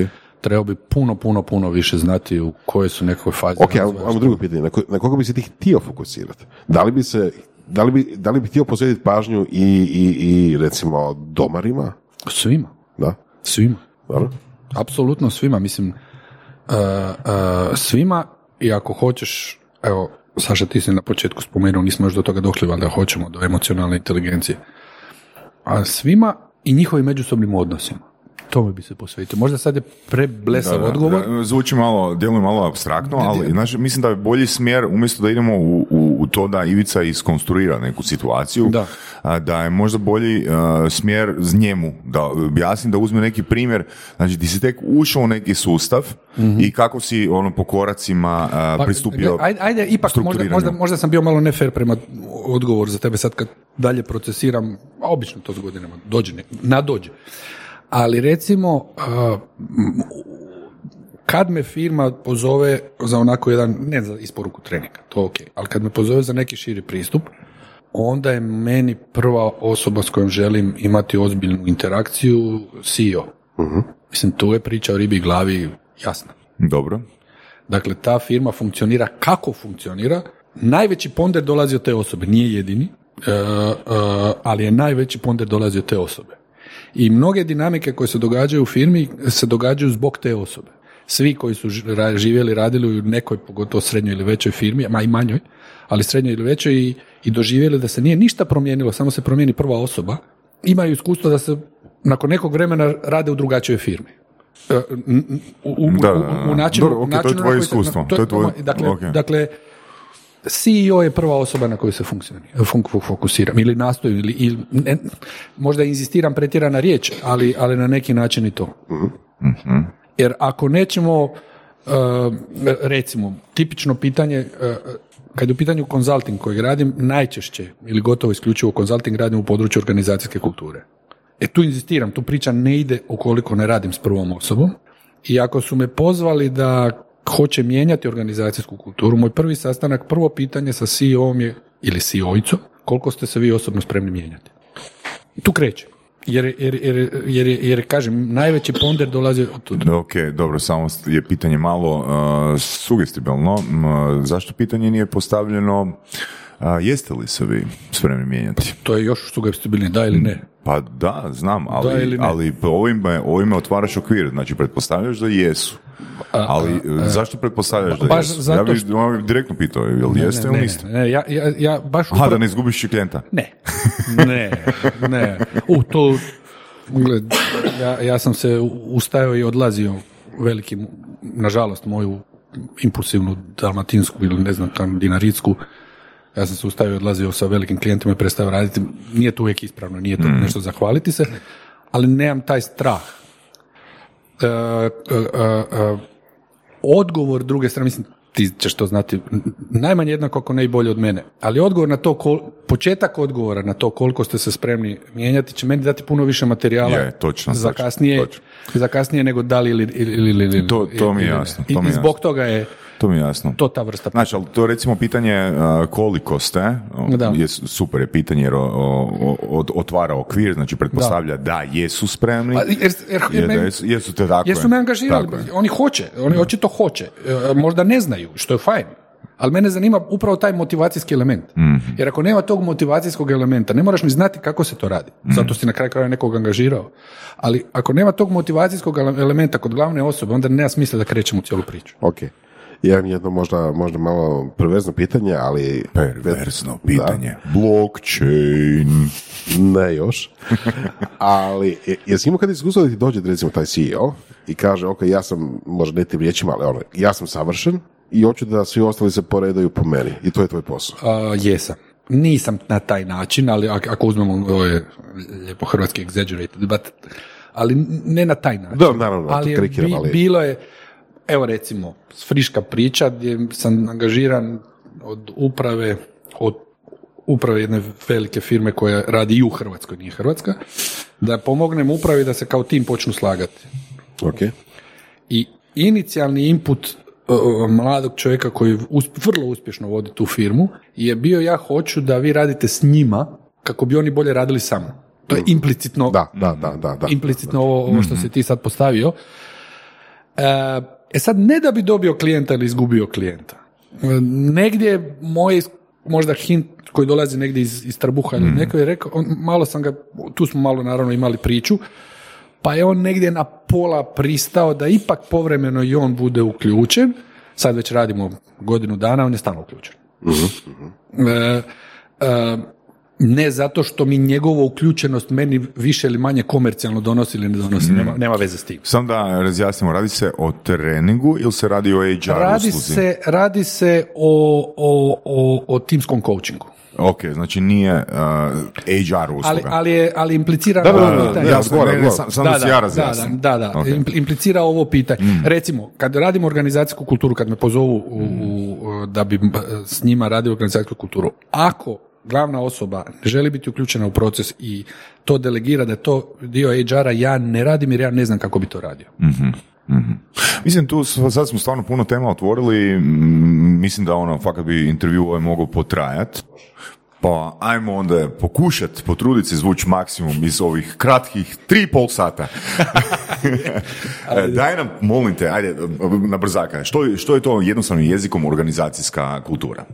Trebao bi puno, puno, puno više znati u kojoj su nekoj fazi. Ok, ajmo drugo pitanje. Na, ko- na koga bi se ti htio fokusirati? Da li bi se da li bi, da li bi htio posvetiti pažnju i, i, i recimo domarima? Svima. Da? Svima. Dobro? Apsolutno svima, mislim, uh, uh, svima i ako hoćeš, evo, Saša, ti si na početku spomenuo, nismo još do toga došli, valjda hoćemo, do emocionalne inteligencije. A svima i njihovim međusobnim odnosima. Tome bi se posvetio. Možda sad je preblesav odgovor. da, zvuči malo, djeluje malo abstraktno, ali znači, mislim da je bolji smjer, umjesto da idemo u, u, u to da Ivica iskonstruira neku situaciju, Da. a, da je možda bolji a, smjer z njemu, da objasni, da uzme neki primjer, znači ti si tek ušao u neki sustav i kako si ono po koracima a, Pa, pristupio Ajde, ajde ipak, možda, možda, možda sam bio malo nefer prema odgovoru za tebe sad kad dalje procesiram, obično to s godinama dođe, ne, nadođe. Ali recimo, a, kad me firma pozove za onako jedan, ne za isporuku treninga, to je ok, ali kad me pozove za neki širi pristup, onda je meni prva osoba s kojom želim imati ozbiljnu interakciju CEO. Mislim, tu je priča o ribi glavi jasna. Dobro. Dakle, ta firma funkcionira kako funkcionira. Najveći ponder dolazi od te osobe, nije jedini, ali je najveći ponder dolazi od te osobe. I mnoge dinamike koje se događaju u firmi se događaju zbog te osobe. svi koji su živjeli, radili u nekoj, pogotovo srednjoj ili većoj firmi, ma i manjoj, ali srednjoj ili većoj i, i doživjeli da se nije ništa promijenilo, samo se promijeni prva osoba, imaju iskustvo da se nakon nekog vremena rade u drugačijoj firmi. E, n- U, u, Da, u- u načinu, Dobro, ok, to je načinu tvoje iskustvo, to je tvoje- dakle, ok. dakle, CEO je prva osoba na koju se fokusiram ili nastojim ili, ili ne, možda inzistiram pretjerana riječ, ali, ali na neki način i to. Jer ako nećemo, uh, recimo, tipično pitanje, uh, kad je u pitanju konzulting kojeg radim, najčešće ili gotovo isključivo konzulting radim u području organizacijske kulture. E tu inzistiram, tu priča ne ide ukoliko ne radim s prvom osobom. I ako su me pozvali da hoće mijenjati organizacijsku kulturu, moj prvi sastanak, prvo pitanje sa CEO-om je, ili CEO-icom, koliko ste se vi osobno spremni mijenjati. Tu kreće. Jer, jer, jer, jer, jer, kažem, najveći ponder dolazi od tu. Ok, dobro, samo je pitanje malo uh, sugestibilno. M, zašto pitanje nije postavljeno a, jeste li se vi spremni mijenjati? To je još sugestibilnije, da ili ne. Pa da, znam, Da ali, ili ne? ali ovime, ovime otvaraš okvir, znači pretpostavljaš da jesu. Ali zašto pretpostavljaš da baš jesu? zato ja bih što- ono direktno pitao, jel jeste ili ne, niste? ne, ja, ja, ja baš Aha, da upravo- ne izgubiš klijenta. Ne, ne, ne. U, to, gled, ja, ja sam se ustajao i odlazio velikim, nažalost, moju impulsivnu dalmatinsku ili ne znam dinaritsku, ja sam se ustajao i odlazio sa velikim klijentima i prestao raditi. Nije to uvijek ispravno, nije to nešto zahvaliti se, ali nemam taj strah. E, e, e, e, odgovor druge strane, mislim, ti ćeš to znati najmanje jednako ako ne i bolje od mene, ali odgovor na to, kol, početak odgovora na to koliko ste se spremni mijenjati će meni dati puno više materijala Je, točno, za, kasnije, točno. za kasnije nego da li ili, ili, ili, ili- To- to mi je ili- jasno, I, to mi je i zbog toga je To mi je jasno. to ta vrsta Znači, ali to je recimo pitanje koliko ste, Da. je su- super je pitanje jer o- o- o- otvara okvir, znači pretpostavlja da, jesu spremni, Pa, jer, jer, jer, jer da jesu, jesu te tako jer su me angažirali, Tako je. oni hoće, oni očito hoće, E, možda ne znaju, što je fajn, ali mene zanima upravo taj motivacijski element. Mhm. Jer ako nema tog motivacijskog elementa, ne moraš ni znati kako se to radi. Mhm. Zato si na kraju krajeva nekog angažirao. Ali ako nema tog motivacijskog ele- elementa kod glavne osobe, onda nema smisla da krećemo u cijelu priču. Ok. Imam jedno možda, možda malo perverzno pitanje, ali... Perverzno pitanje. Blockchain. Ne još. ali, je- jesi imao kad iskustvo da ti dođe recimo taj CEO i kaže, ok, ja sam, možda ne tim riječima, ali ono, ja sam savršen i hoću da svi ostali se poredaju po meni. I to je tvoj posao. A, jesam. Nisam na taj način, ali ak- ako uzmemo ovo je lijepo hrvatski exaggerated, but, ali ne na taj način. Da, naravno, ali, je bi- ali- bilo je, evo recimo, friška priča gdje sam angažiran od uprave, od uprave jedne velike firme koja radi i u Hrvatskoj, nije Hrvatska, da pomognem upravi da se kao tim počnu slagati. Ok. I inicijalni input uh, mladog čovjeka koji vrlo uspješno vodi tu firmu je bio ja hoću da vi radite s njima kako bi oni bolje radili sa mnom. To je implicitno, Da, da, da, da. da. implicitno ovo, ovo što si ti sad postavio. E, E sad, ne da bi dobio klijenta ili izgubio klijenta. E, Negdje moj možda hint koji dolazi negdje iz, iz trbuha ili neko je rekao, on, malo sam ga, tu smo malo naravno imali priču, pa je on negdje na pola pristao da ipak povremeno i on bude uključen. Sad već radimo godinu dana, on je stalno uključen. E, e, ne zato što mi njegova uključenost meni više ili manje komercijalno donosi ili ne donosi, nema, nema veze s tim. Sam da razjasnimo, radi se o treningu ili se radi o HR Radi usluzi? se, radi se o, o, o, o timskom coachingu. Ok, znači nije uh, HR usluga. Ali, ali, je, ali implicira Da, da, ovo da, da, pitanje. da. Da, da, da, Ok. Impl- implicira ovo pitanje. Recimo, kad radimo organizacijsku kulturu, kad me pozovu u, u- da bi s njima radio organizacijsku kulturu, ako glavna osoba ne želi biti uključena u proces i to delegira da je to dio HR-a, ja ne radim jer ja ne znam kako bi to radio. Mislim, tu sad smo stvarno puno tema otvorili, mislim da ono, fakat bi intervju ovaj mogao potrajat. Pa ajmo onda pokušat, potruditi se izvući maksimum iz ovih kratkih tri pol sata. E, Daj nam, molim te, ajde, na brzaka, što, što je to jednostavnim jezikom organizacijska kultura?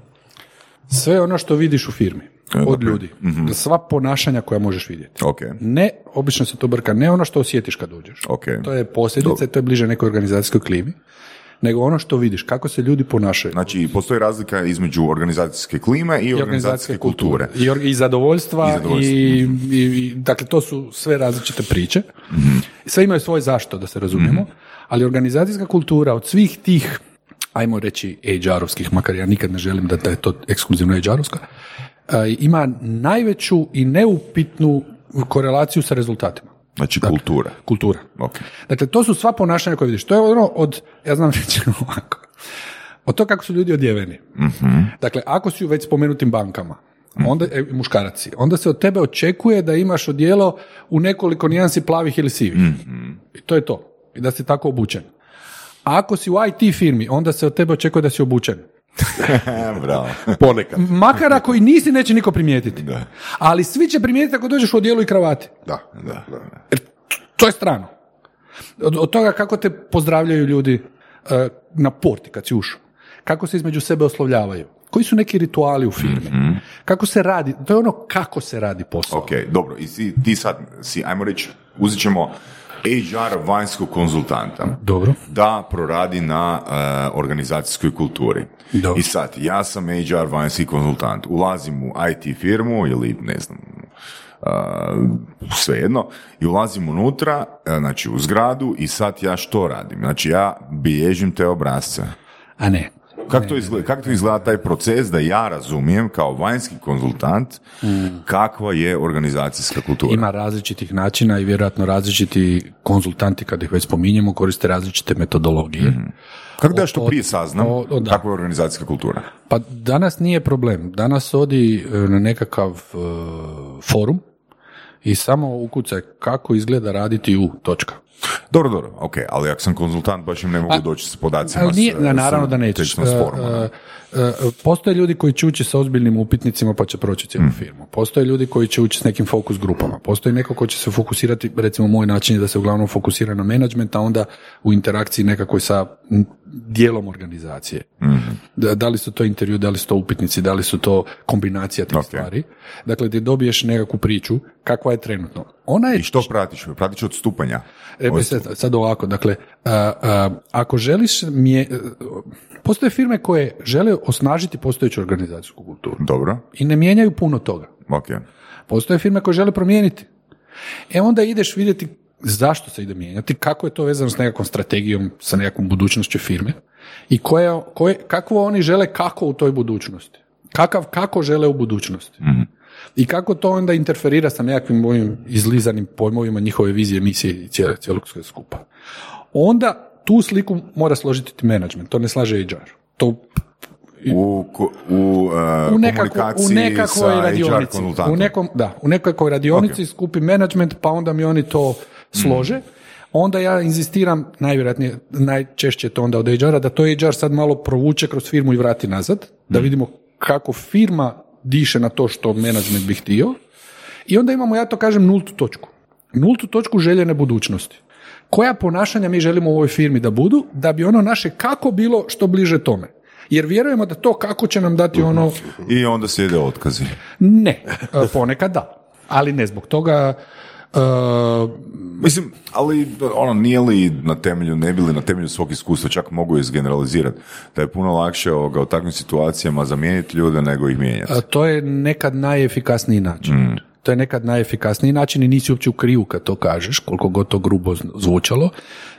Sve ono što vidiš u firmi. od ljudi. Sva ponašanja koja možeš vidjeti. Ok, Ne, obično se to brka, ne ono što osjetiš kad uđeš. ok. To je posljedica i to je bliže nekoj organizacijskoj klimi, nego ono što vidiš, kako se ljudi ponašaju. Znači, postoji razlika između organizacijske klime i, I organizacijske kulture. I, or- i zadovoljstva, I i, zadovoljstva. i, i- dakle, to su sve različite priče. Sve imaju svoj zašto, da se razumijemo, ali organizacijska kultura od svih tih, ajmo reći, HR-ovskih, makar ja nikad ne želim da da je to ekskluzivno HR-ovska, a, ima najveću i neupitnu korelaciju sa rezultatima. Znači, kultura. Kultura. Ok. Dakle, to su sva ponašanja koje vidiš. To je ono od, ja znam reći ovako, od to kako su ljudi odjeveni. Dakle, ako si u već spomenutim bankama, onda, e, muškarac si, onda se od tebe očekuje da imaš odijelo u nekoliko nijansi plavih ili sivih. I to je to. I da si tako obučen. A ako si u IT firmi, onda se od tebe očekuje da si obučen. Bravo. Ponekad. Makar ako i nisi, neće niko primijetiti. Da. Ali svi će primijetiti ako dođeš u odijelu i kravati. Da, da, da. To je strano. Od, od toga kako te pozdravljaju ljudi e, na porti kad si ušao. Kako se između sebe oslovljavaju. Koji su neki rituali u firmi. Kako se radi. To je ono kako se radi posao. Ok, dobro. I si, ti sad si, ajmo reći, uzet ćemo HR vanjskog konzultanta. Dobro. da proradi na e, organizacijskoj kulturi. Dobro. I sad, ja sam HR vanjski konzultant, ulazim u IT firmu ili ne znam, uh, svejedno, i ulazim unutra, e, znači u zgradu i sad ja što radim? Znači ja bilježim te obrazce. A ne. Kako to, izgleda, kako to izgleda taj proces da ja razumijem kao vanjski konzultant kakva je organizacijska kultura? Ima različitih načina i vjerojatno različiti konzultanti, kad ih već spominjemo, koriste različite metodologije. Kako da što prije saznam od- od- da. kakva je organizacijska kultura? Pa danas nije problem. Danas odi e, na nekakav e, forum i samo ukucaj kako izgleda raditi u točka. Dobro, dobro, ok, ali ako sam konzultant baš im ne mogu A- doći s podacima. Nije, s- na- naravno s da nećeš. E, e, e, Postoje ljudi koji će ući sa ozbiljnim upitnicima pa će proći cijelu Mm. firmu. Postoje ljudi koji će ući s nekim fokus grupama. Postoji neko ko će se fokusirati, recimo moj način je da se uglavnom fokusira na menadžment, a onda u interakciji nekakvoj sa dijelom organizacije. Mhm. Da, da li su to intervju, da li su to upitnici, da li su to kombinacija tih Ok. stvari. Dakle, gdje dobiješ nekakvu priču, kakva je trenutno. Ona je I što pratiš? Pratiš odstupanja. E, pa sad, sad ovako, dakle, a, a, ako želiš, mje, postoje firme koje žele osnažiti postojeću organizacijsku kulturu Dobro, i ne mijenjaju puno toga. ok. Postoje firme koje žele promijeniti. E onda ideš vidjeti zašto se ide mijenjati, kako je to vezano s nekakvom strategijom, sa nekakvom budućnošću firme i koje, koje, kakvo oni žele kako u toj budućnosti. Kakav, kako žele u budućnosti. I kako to onda interferira sa nekakvim mojim izlizanim pojmovima njihove vizije, misije i cijelog skupa. Onda tu sliku mora složiti ti management, to ne slaže HR. To U, u, e, u, nekako, u nekakvoj sa radionici. U nekom, da, u nekakvoj radionici skupi management, pa onda mi oni to slože. Onda ja inzistiram, najvjerojatnije, najčešće je to onda od HR-a, da to HR sad malo provuče kroz firmu i vrati nazad, da vidimo kako firma diše na to što management bi htio. I onda imamo, ja to kažem, nultu točku. Nultu točku željene budućnosti. Koja ponašanja mi želimo u ovoj firmi da budu, da bi ono naše kako bilo što bliže tome. Jer vjerujemo da to kako će nam dati ono I onda slijede otkazi. ne, ponekad da, ali ne zbog toga. E, Mislim, ali ono, nije li na temelju, ne bi li na temelju svog iskustva, čak mogu izgeneralizirati, da je puno lakše ovoga, u takvim situacijama zamijeniti ljude nego ih mijenjati. a to je nekad najefikasniji način. To je nekad najefikasniji način i nisi uopće u krivu kad to kažeš, koliko god to grubo zvučalo.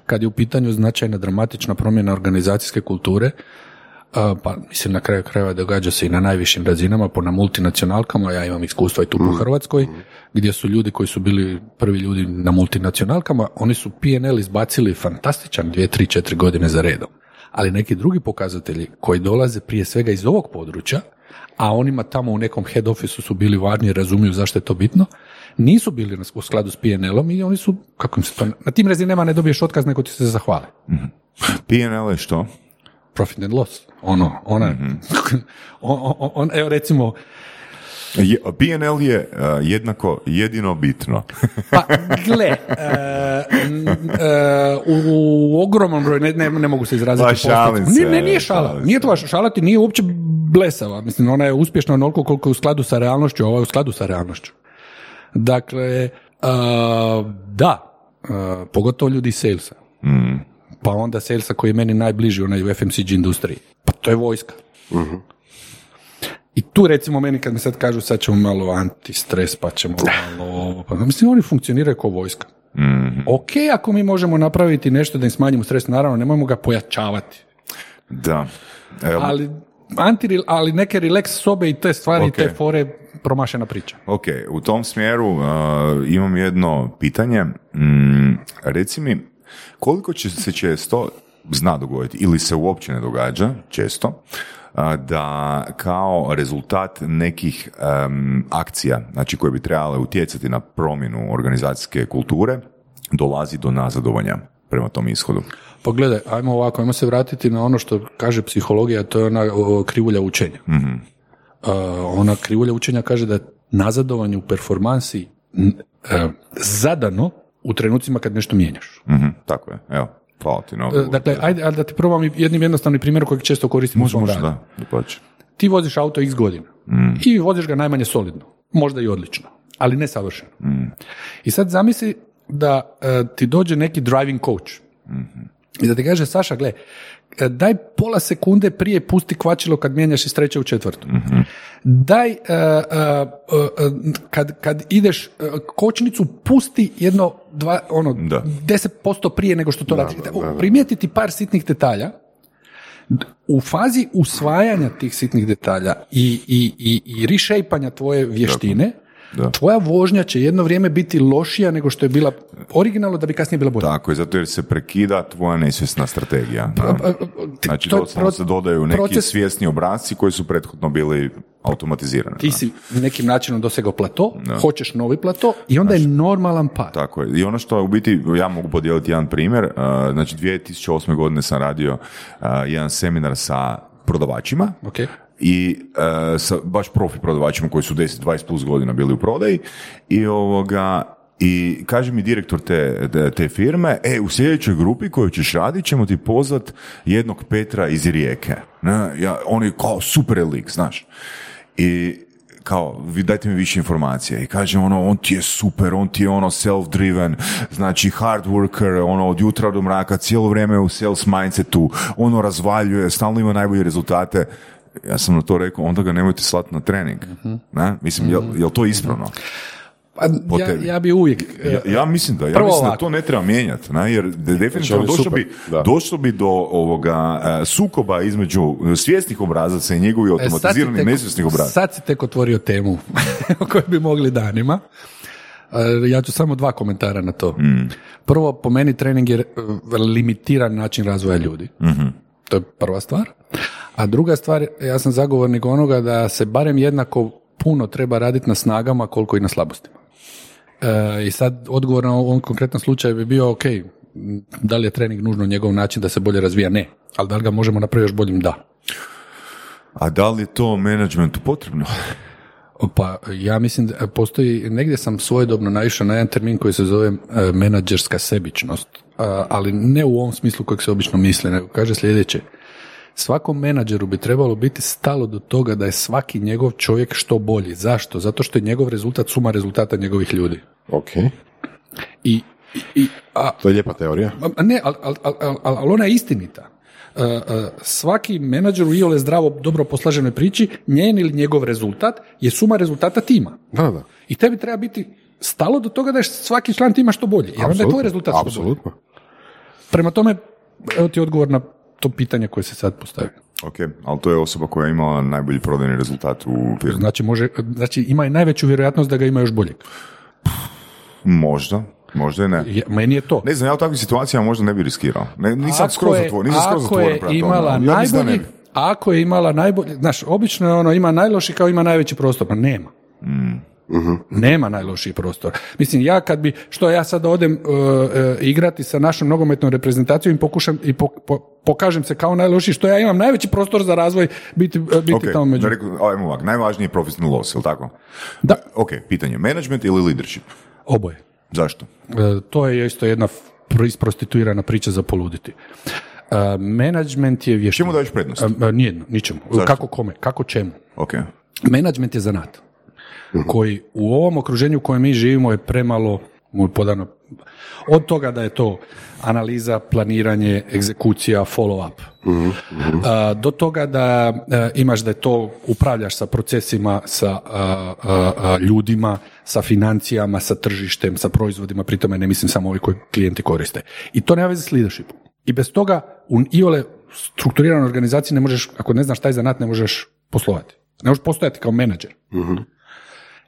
Kad je u pitanju značajna dramatična promjena organizacijske kulture, pa mislim na kraju krajeva događa se i na najvišim razinama, po na multinacionalkama, ja imam iskustva i tu po Hrvatskoj, gdje su ljudi koji su bili prvi ljudi na multinacionalkama, oni su PNL izbacili fantastičan dvije, tri, četiri godine za redom. Ali neki drugi pokazatelji koji dolaze prije svega iz ovog područja, a onima tamo u nekom head officeu su bili važni i razumiju zašto je to bitno, nisu bili u skladu s PNL-om i oni su, kako im se to, na tim razinama ne dobiješ otkaz nego ti se zahvale. PNL je što? Profit and loss. Ono, ona, on, on- on- evo recimo, Je, PNL je uh, jednako jedino bitno. Pa, gle, n- e, u ogromnom broju, ne, ne, ne mogu se izraziti. Pa, šalim se, Nije, ne, nije šala. šalim Nije to vaša šala, ti nije uopće blesava. Mislim, ona je uspješna onoliko koliko je u skladu sa realnošću, a ovo je u skladu sa realnošću. Dakle, da, pogotovo ljudi iz salesa. Pa onda salesa koji je meni najbliži, onaj u FMCG industriji. Pa to je vojska. I tu recimo meni kad mi sad kažu sad ćemo malo antistres pa ćemo malo ovo, pa mislim oni funkcioniraju kao vojska. Ok, ako mi možemo napraviti nešto da im smanjimo stres, naravno nemojmo ga pojačavati. Da. Evo, Ali, anti, ali neke relax sobe i te stvari, Ok. te fore, promašena priča. Ok, u tom smjeru uh, imam jedno pitanje. Mm, reci mi, koliko će se često zna dogoditi ili se uopće ne događa često da kao rezultat nekih em, akcija, znači koje bi trebale utjecati na promjenu organizacijske kulture, dolazi do nazadovanja prema tom ishodu. Pogledaj, ajmo ovako, ajmo se vratiti na ono što kaže psihologija, to je ona krivulja učenja. Uh, ona krivulja učenja kaže da je nazadovanje u performansi e, zadano u trenucima kad nešto mijenjaš. Mhm, tako je, evo, hvala ti na E. Dakle, ajde ali da ti probam jednim jednostavnim primjerom kojeg često koristim u Može, može, da, dapače. Ti voziš auto x godina i voziš ga najmanje solidno, možda i odlično, ali ne savršeno. I sad zamisli da e, ti dođe neki driving coach i da ti kaže Saša, gle, e, daj pola sekunde prije pusti kvačilo kad mijenjaš iz treće u četvrtu. Daj, e, e, e, e, kad, kad ideš kočnicu, pusti jedno, dva, ono, Da. 10% prije nego što to radi. Primijetiti par sitnih detalja u fazi usvajanja tih sitnih detalja i, i, i, i tvoje vještine, Da. tvoja vožnja će jedno vrijeme biti lošija nego što je bila originalno da bi kasnije bila bolja. Tako je, zato jer se prekida tvoja nesvjesna strategija. da. A, a, ti- Znači, to pro- se dodaju neki proces- svjesni obrazci koji su prethodno bili automatizirani. Ti da. si nekim načinom dosegao plato, hoćeš novi plato i onda je normalan pad. Tako je. I ono što u biti, ja mogu podijeliti jedan primjer, znači 2008. godine sam radio jedan seminar sa prodavačima Ok. I uh, sa baš profi prodavačima koji su 10-20 plus godina bili u prodaji i ovoga i kaže mi direktor te, te, firme, e, u sljedećoj grupi koju ćeš raditi ćemo ti pozvat jednog Petra iz Rijeke. Ne? Ja, on je kao super lik, znaš. I kao, vi dajte mi više informacije. I kaže ono, on ti je super, on ti je ono self-driven, znači hard worker, ono od jutra do mraka, cijelo vrijeme je u sales mindsetu, ono razvaljuje, stalno ima najbolje rezultate. Ja sam na to rekao, onda ga nemojte slati na trening. Ne? Mislim, jel, jel to ispravno? Pa, ja, ja bi uvijek... e, Ja, ja mislim da, ja mislim da to ne treba mijenjati, ne? jer de- definitivno došlo bi, došlo bi do ovoga e, sukoba između svjesnih obrazaca i njegovih E, automatiziranih tek- nesvjesnih obrazaca. Sad si tek otvorio temu o kojoj bi mogli danima. E, Ja ću samo dva komentara na to. Prvo, po meni trening je e, limitiran način razvoja ljudi. To je prva stvar. A druga stvar, ja sam zagovornik onoga da se barem jednako puno treba raditi na snagama koliko i na slabostima. E, I sad odgovor na ovom konkretnom slučaju bi bio ok, da li je trening nužno njegov način da se bolje razvija? Ne. Ali da li ga možemo napraviti još boljim? Da. A da li je to menadžmentu potrebno? Pa ja mislim da postoji, negdje sam svojedobno naišao na jedan termin koji se zove e, menadžerska sebičnost, ali ne u ovom smislu kojeg se obično misli, nego kaže sljedeće. Svakom menadžeru bi trebalo biti stalo do toga da je svaki njegov čovjek što bolji. Zašto? Zato što je njegov rezultat suma rezultata njegovih ljudi. Ok, I, i, a, to je lijepa teorija. a ne, ali al, al, al, ona je istinita. E, e, svaki menadžer u iole zdravo, dobro poslaženoj priči, njen ili njegov rezultat je suma rezultata tima. Da, da. I tebi treba biti stalo do toga da je svaki član tima što bolje. Jer onda je tvoj rezultat što bolji. Prema tome, evo ti odgovor na to pitanje koje se sad postavio. Ok, ali to je osoba koja je imala najbolji prodajni rezultat u firmi. Znači, može, znači ima i najveću vjerojatnost da ga ima još boljeg. Možda, možda i ne. Je- Meni je to. Ne znam, ja u takvim situacijama možda ne bi riskirao. Ne, nisam Ako skroz zatvoren, nisam skroz ako je imala Ja ne najbolji, ako je imala najbolji, znaš, obično je ono, ima najloši kao ima najveći prostor, pa nema. Nema najlošiji prostor. Mislim, ja kad bi, što ja sad odem uh, uh, igrati sa našom nogometnom reprezentacijom i pokušam i po- po- pokažem se kao najlošiji, što ja imam najveći prostor za razvoj biti, uh, biti Ok, tamo među. ajmo ovak, najvažniji je professional loss, jel tako? Da. Ok, pitanje, management ili leadership? Oboje. Zašto? To je isto jedna isprostituirana priča za poluditi. Uh, management je vještina. Čemu daješ prednost? Nijedno, ničemu. Zašto? Kako kome, kako čemu. Ok. Management je zanat koji u ovom okruženju u kojem mi živimo je premalo mu podano od toga da je to analiza, planiranje, egzekucija, follow up. A, do toga da e, imaš da je to upravljaš sa procesima, sa a, ljudima, sa financijama, sa tržištem, sa proizvodima, pri tome ne mislim samo ovi koji klijenti koriste. I to nema veze s leadershipom. I bez toga u iole strukturiranoj organizaciji ne možeš, ako ne znaš taj zanat, ne možeš poslovati. Ne možeš postojati kao menadžer.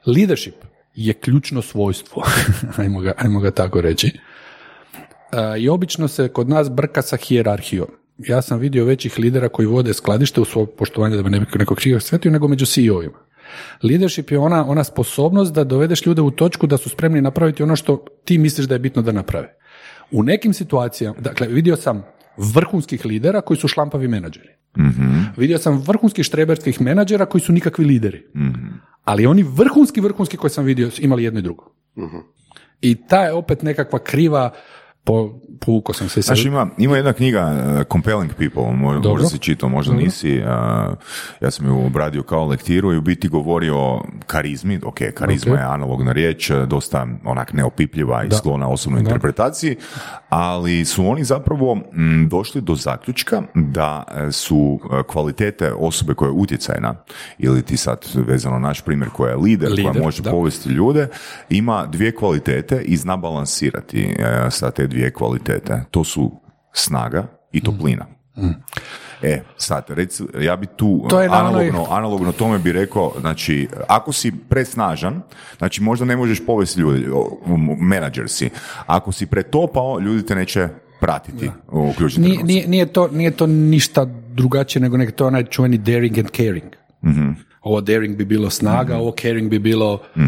Leadership je ključno svojstvo, ajmo ga, ajmo ga tako reći. E, I obično se kod nas brka sa hijerarhijom. Ja sam vidio većih lidera koji vode skladište u svoje poštovanje da bi ne bi neko krivo shvatio, nego među CEO-ima. Leadership je ona, ona sposobnost da dovedeš ljude u točku da su spremni napraviti ono što ti misliš da je bitno da naprave. U nekim situacijama, dakle, vidio sam vrhunskih lidera koji su šlampavi menadžeri. Vidio sam vrhunskih štreberskih menadžera koji su nikakvi lideri. Ali oni vrhunski, vrhunski koji sam vidio imali jedno i drugo. I ta je opet nekakva kriva, po, povukao sam se i sad. Znaš, ima, ima jedna knjiga uh, Compelling People, mo- Dobro. možda si čitao, možda nisi, uh, ja sam ju obradio kao lektiru i u biti govori o karizmi, ok, karizma Ok. je analogna riječ, uh, dosta onak neopipljiva i sklona osobnoj interpretaciji, ali su oni zapravo mm, došli do zaključka da uh, su uh, kvalitete osobe koja je utjecajna, ili ti sad vezano naš primjer koja je lider, koja Lider, može da. povesti ljude, ima dvije kvalitete i zna balansirati e, sa te dvije kvalitete. To su snaga i toplina. E, sad, reci, ja bi tu To je na analogno, analogno tome bi rekao, znači, ako si presnažan, znači možda ne možeš povesti ljudi, menadžer si. Ako si pretopao, ljudi te neće pratiti u Nije, nije, nije, to, nije to ništa drugačije nego nek to onaj čuveni daring and caring. Ovo daring bi bilo snaga, ovo caring bi bilo uh,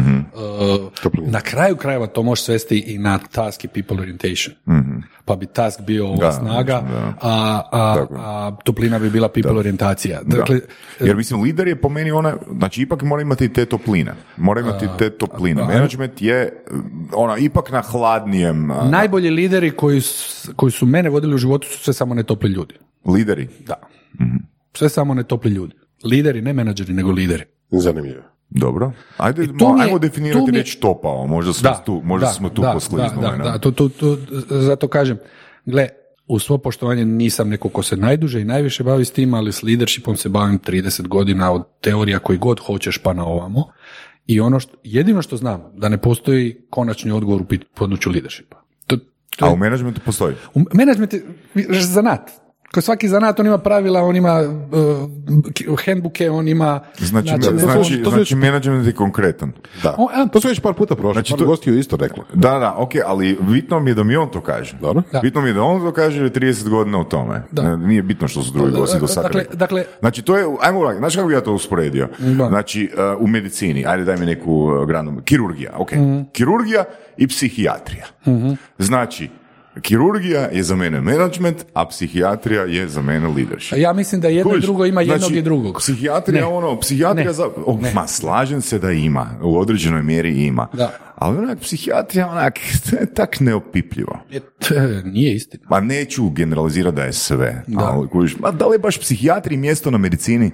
na kraju krajeva to možeš svesti i na task i people orientation. Pa bi task bio ova Da, snaga, da. a, a, a toplina bi bila people orijentacija. Dakle, Da. Jer mislim, lider je po meni ona, znači ipak mora imati te topline. Mora imati te topline. Management je ona ipak na hladnijem najbolji lideri koji, koji su mene vodili u životu su sve samo ne topli ljudi. lideri. Da. Sve samo ne topli ljudi. Lideri, ne menadžeri, nego lideri. Zanimljivo. Dobro. Ajde, tu mo- je- ajmo definirati mi je- riječ topao. Možda smo tu, možda smo tu da. Da, da, da, to, to, to, zato kažem, gle, u svo poštovanje nisam neko ko se najduže i najviše bavi s tim, ali s leadershipom se bavim 30 godina od teorija koji god hoćeš pa na ovamo. I ono što, jedino što znam, da ne postoji konačni odgovor u području leadershipa. To, to A je- u menadžmentu postoji. u management je zanat. Kao svaki zanat, on ima pravila, on ima uh, handbooke, on ima... Znači, znači, to znači, to su već- menadžment je konkretan. Da. O, a- to su već par puta prošli, Znači, par to- gostiju isto rekli. Da, da, ok, ali bitno mi je da mi on to kaže. Dobro. Da. Bitno mi je da on to kaže jer je 30 godina u tome. Da. Nije bitno što su drugi gosti do sada Dakle, dakle, Znači, to je, ajmo ovako, znaš kako bi ja to usporedio? Da. Znači, uh, u medicini, ajde daj mi neku uh, granu, kirurgija, ok. Mhm. Kirurgija i psihijatrija. Znači, kirurgija je za mene management, a psihijatrija je za mene leadership. ja mislim da jedno i drugo ima jednog Znači, i drugog. Psihijatrija, Ne. ono, psihijatrija Ne. za... o, Ne. Ma, slažem se da ima, u određenoj mjeri ima. Da. Ali onak, psihijatrija, onak, je tak neopipljivo. E, t- nije istina. Ma neću generalizirati da je sve, ali kužiš, ma da li je baš psihijatriji mjesto na medicini?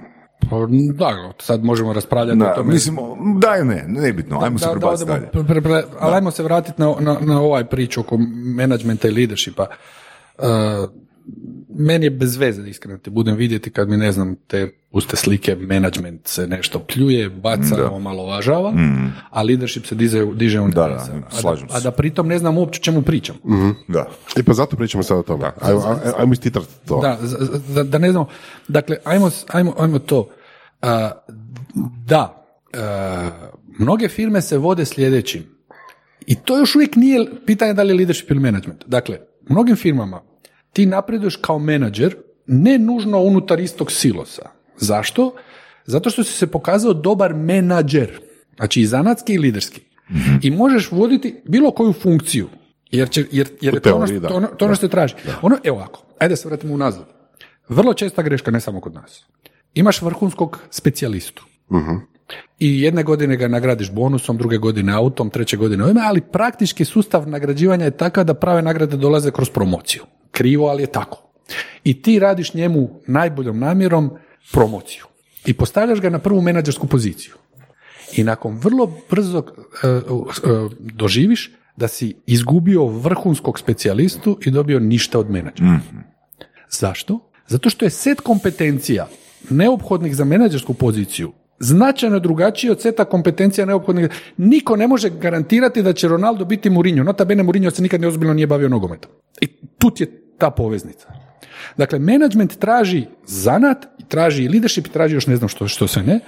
Pa, da, sad možemo raspravljati o Da, tome. mislim, daj ne, nebitno, ajmo se da, da prebaciti dalje. pre- pre- ali ajmo se vratiti na, na, na ovaj priču oko menadžmenta i leadershipa. Uh, meni je bez veze, iskreno te budem vidjeti kad mi, ne znam, te puste slike, management se nešto pljuje, baca, Da. omalovažava, a leadership se diže, diže u Da, da, nebesa. a, slažem da, a se. da pritom ne znam uopće o čemu pričam. Da. I pa zato pričamo sad o tome. Ajmo, ajmo, ajmo istitrati to. Da, da, da ne znamo. Dakle, ajmo, ajmo, ajmo to. A, da, a, mnoge firme se vode sljedećim. I to još uvijek nije pitanje da li je leadership ili management. Dakle, mnogim firmama ti napreduješ kao menadžer ne nužno unutar istog silosa. Zašto? Zato što si se pokazao dobar menadžer. Znači i zanatski i liderski. I možeš voditi bilo koju funkciju. Jer, će, jer, jer je to ono, što, da. to ono, to ono što traži. Ono, evo ovako, ajde se vratimo unazad. Vrlo česta greška, ne samo kod nas. Imaš vrhunskog specijalistu. I jedne godine ga nagradiš bonusom, druge godine autom, treće godine ovime, ali praktički sustav nagrađivanja je takav da prave nagrade dolaze kroz promociju. Krivo, ali je tako. I ti radiš njemu najboljom namjerom promociju. I postavljaš ga na prvu menadžersku poziciju. I nakon vrlo brzo e, e, doživiš da si izgubio vrhunskog specijalistu i dobio ništa od menadžera. Zašto? Zato što je set kompetencija neophodnih za menadžersku poziciju značajno drugačiji od seta kompetencija neophodnih. Niko ne može garantirati da će Ronaldo biti Mourinho. Nota bene Mourinho se nikad ne ozbiljno nije bavio nogometom. I tu je ta poveznica. Dakle, management traži zanat, traži i leadership, traži još ne znam što, što se ne.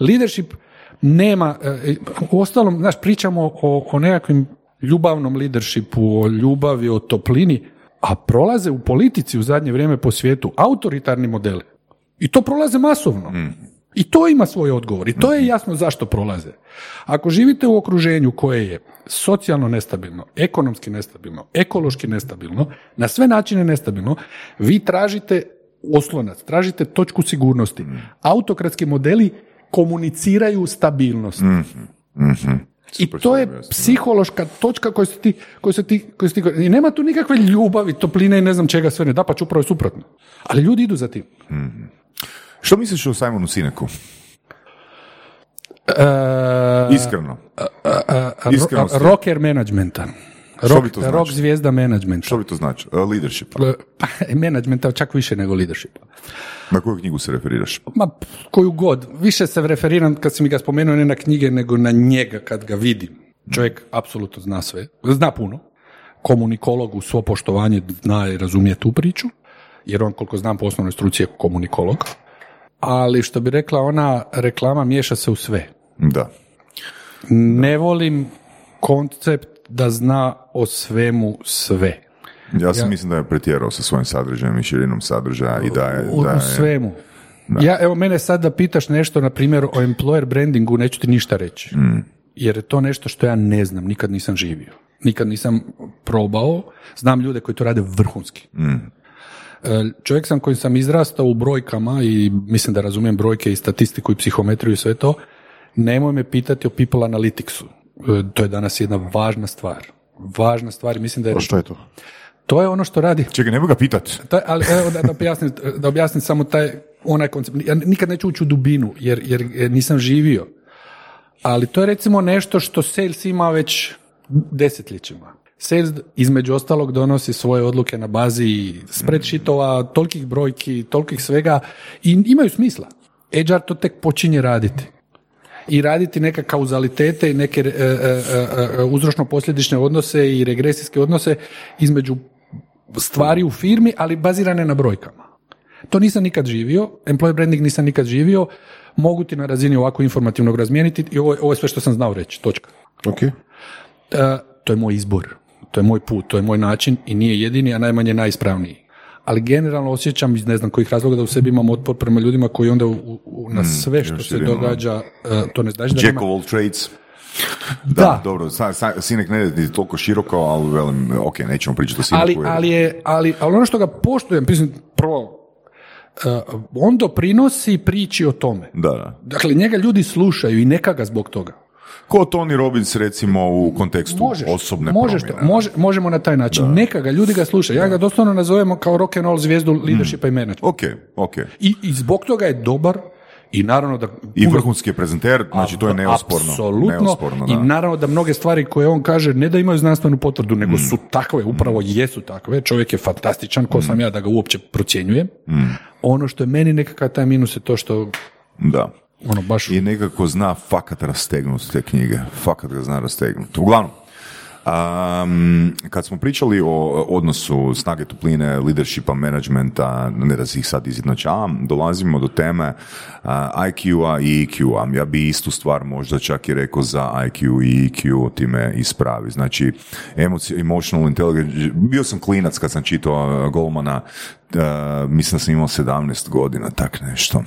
Leadership nema, e, u ostalom, znaš, pričamo o, o nekakvim ljubavnom leadershipu, o ljubavi, o toplini, a prolaze u politici u zadnje vrijeme po svijetu autoritarni modeli. I to prolaze masovno. I to ima svoj odgovor. I to je jasno zašto prolaze. Ako živite u okruženju koje je socijalno nestabilno, ekonomski nestabilno, ekološki nestabilno, na sve načine nestabilno, vi tražite oslonac, tražite točku sigurnosti. Autokratski modeli komuniciraju stabilnost. I to je psihološka točka koju se ti, koju se ti, koju se ti, i nema tu nikakve ljubavi, topline i ne znam čega sve ne da, pa upravo je suprotno. Ali ljudi idu za tim. Što misliš o Simonu Sineku? E, Iskreno. ro- Iskreno ste- rocker managementa. Rock, bi to rock značilo? zvijezda managementa. Što bi to znači? Uh, leadership. Pa, Managementa čak više nego leadershipa. Na koju knjigu se referiraš? Ma, koju god. Više se referiram kad si mi ga spomenuo ne na knjige, nego na njega kad ga vidim. Čovjek apsolutno zna sve. Zna puno. Komunikolog u svo poštovanje zna i razumije tu priču. Jer on, koliko znam po osnovnoj struci, je komunikolog. Ali što bi rekla ona, reklama miješa se u sve. Da. Ne volim koncept da zna o svemu sve. Ja sam mislim da je pretjerao sa svojim sadržajem i širinom sadržaja i da je... U, da u je svemu. Ja, evo, mene sad da pitaš nešto, na primjer, o employer brandingu, neću ti ništa reći. Jer je to nešto što ja ne znam, nikad nisam živio. Nikad nisam probao. Znam ljude koji to rade vrhunski. E, Čovjek sam koji sam izrastao u brojkama i mislim da razumijem brojke i statistiku i psihometriju i sve to. Nemoj me pitati o people analyticsu. E, To je danas jedna važna stvar. Važna stvar i mislim da je... Što je to? To je ono što radi Čekaj, ne mogu ga pitat. taj, ali evo da, da, objasnim, da objasnim samo taj onaj koncept. Ja nikad neću ući u dubinu jer, jer nisam živio. Ali to je recimo nešto što sales ima već desetljećima. Sales između ostalog donosi svoje odluke na bazi spreadsheetova, tolikih brojki, tolikih svega i imaju smisla. HR to tek počinje raditi. I raditi neke kauzalitete i neke e, e, e, uzročno-posljedične odnose i regresijske odnose između stvari u firmi, ali bazirane na brojkama. To nisam nikad živio, employer branding nisam nikad živio, mogu ti na razini ovako informativnog razmijeniti i ovo, je- ovo je sve što sam znao reći, točka. Ok. E, to je moj izbor, to je moj put, to je moj način i nije jedini, a najmanje najispravniji. Ali generalno osjećam iz ne znam kojih razloga da u sebi imam otpor prema ljudima koji onda u, u- na sve što još se događa, e, to ne znači da Jack nema... of all trades. Da. Da, dobro, sa, sa, Sinek ne ide toliko široko, ali velim, ok, nećemo pričati o Sineku. ali, ali, je, ali, ali ono što ga poštujem, mislim, prvo, e, on doprinosi priči o tome. Da, da. Dakle, njega ljudi slušaju i neka ga zbog toga. Ko Tony Robbins, recimo, u kontekstu Možeš, osobne možeš to, promjene. može, možemo na taj način. Neka ga, ljudi ga slušaju. Ja ga doslovno nazovemo kao rock and roll zvijezdu leadershipa i management. Ok, ok. I, I zbog toga je dobar i naravno da... I vrhunski je prezenter, znači to je neosporno. Apsolutno. Neosporno, I da. naravno da mnoge stvari koje on kaže ne da imaju znanstvenu potvrdu, nego su takve, upravo jesu takve. Čovjek je fantastičan, ko sam ja da ga uopće procjenjujem. Ono što je meni nekakav taj minus je to što Da. Ono baš... I nekako zna fakat rastegnuti te knjige. Fakat ga zna rastegnuti. Uglavnom, um, kad smo pričali o odnosu snage topline, leadershipa, managementa, ne da si ih sad izjednačavam, dolazimo do teme uh, IQ-a i EQ-a. Ja bi istu stvar možda čak i rekao za IQ i EQ, time ispravi. Znači, emotional intelligence, bio sam klinac kad sam čitao Goldmana, uh, mislim da sam imao 17 godina, tak nešto.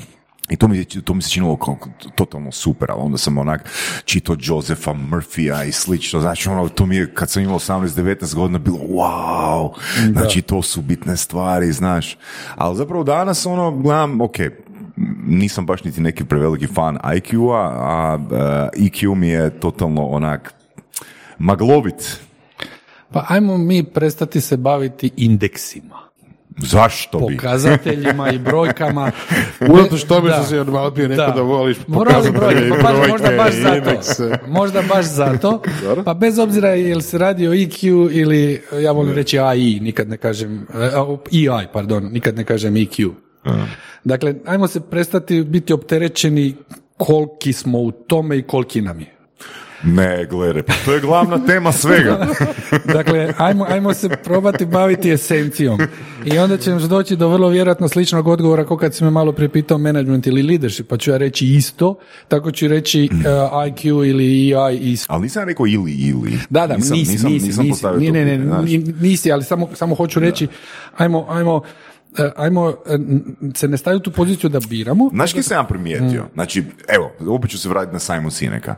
I to mi, to mi se činilo kao totalno super, ali onda sam onak čitao Josefa Murphya i slično, znači ono, to mi je kad sam imao 18-19 godina bilo wow, znači to su bitne stvari, znaš, ali zapravo danas ono, gledam, ok, nisam baš niti neki preveliki fan IQ-a, a e, EQ mi je totalno onak maglovit. Pa ajmo mi prestati se baviti indeksima. Zašto bi? Pokazateljima i brojkama. Unatoč tome što si od malo prije rekao da voliš Morali brojke, pa brojke možda baš i zato. indekse. Možda baš zato. Pa bez obzira jel se radi o EQ ili, ja volim reći AI, nikad ne kažem, EI, pardon, nikad ne kažem EQ. Dakle, ajmo se prestati biti opterećeni koliki smo u tome i koliki nam je. Ne, gledaj, pa to je glavna tema svega. Dakle, ajmo, ajmo se probati baviti esencijom. I onda ćemo doći do vrlo vjerojatno sličnog odgovora kao kad si me malo prije pitao management ili leadership, pa ću ja reći isto, tako ću reći uh, IQ ili EI isto. Ali nisam rekao ili, ili. Da, da, nisam, nisi, nisam, nisi, nisam nisi, postavio ne, ne, ne, nisi, ali samo, samo hoću reći, ajmo, ajmo, eh, ajmo eh, se ne staviti u poziciju da biramo. Znaš kaj sam ja primijetio? Mm. Znači, evo, opet ću se vratiti na Simon Sineka.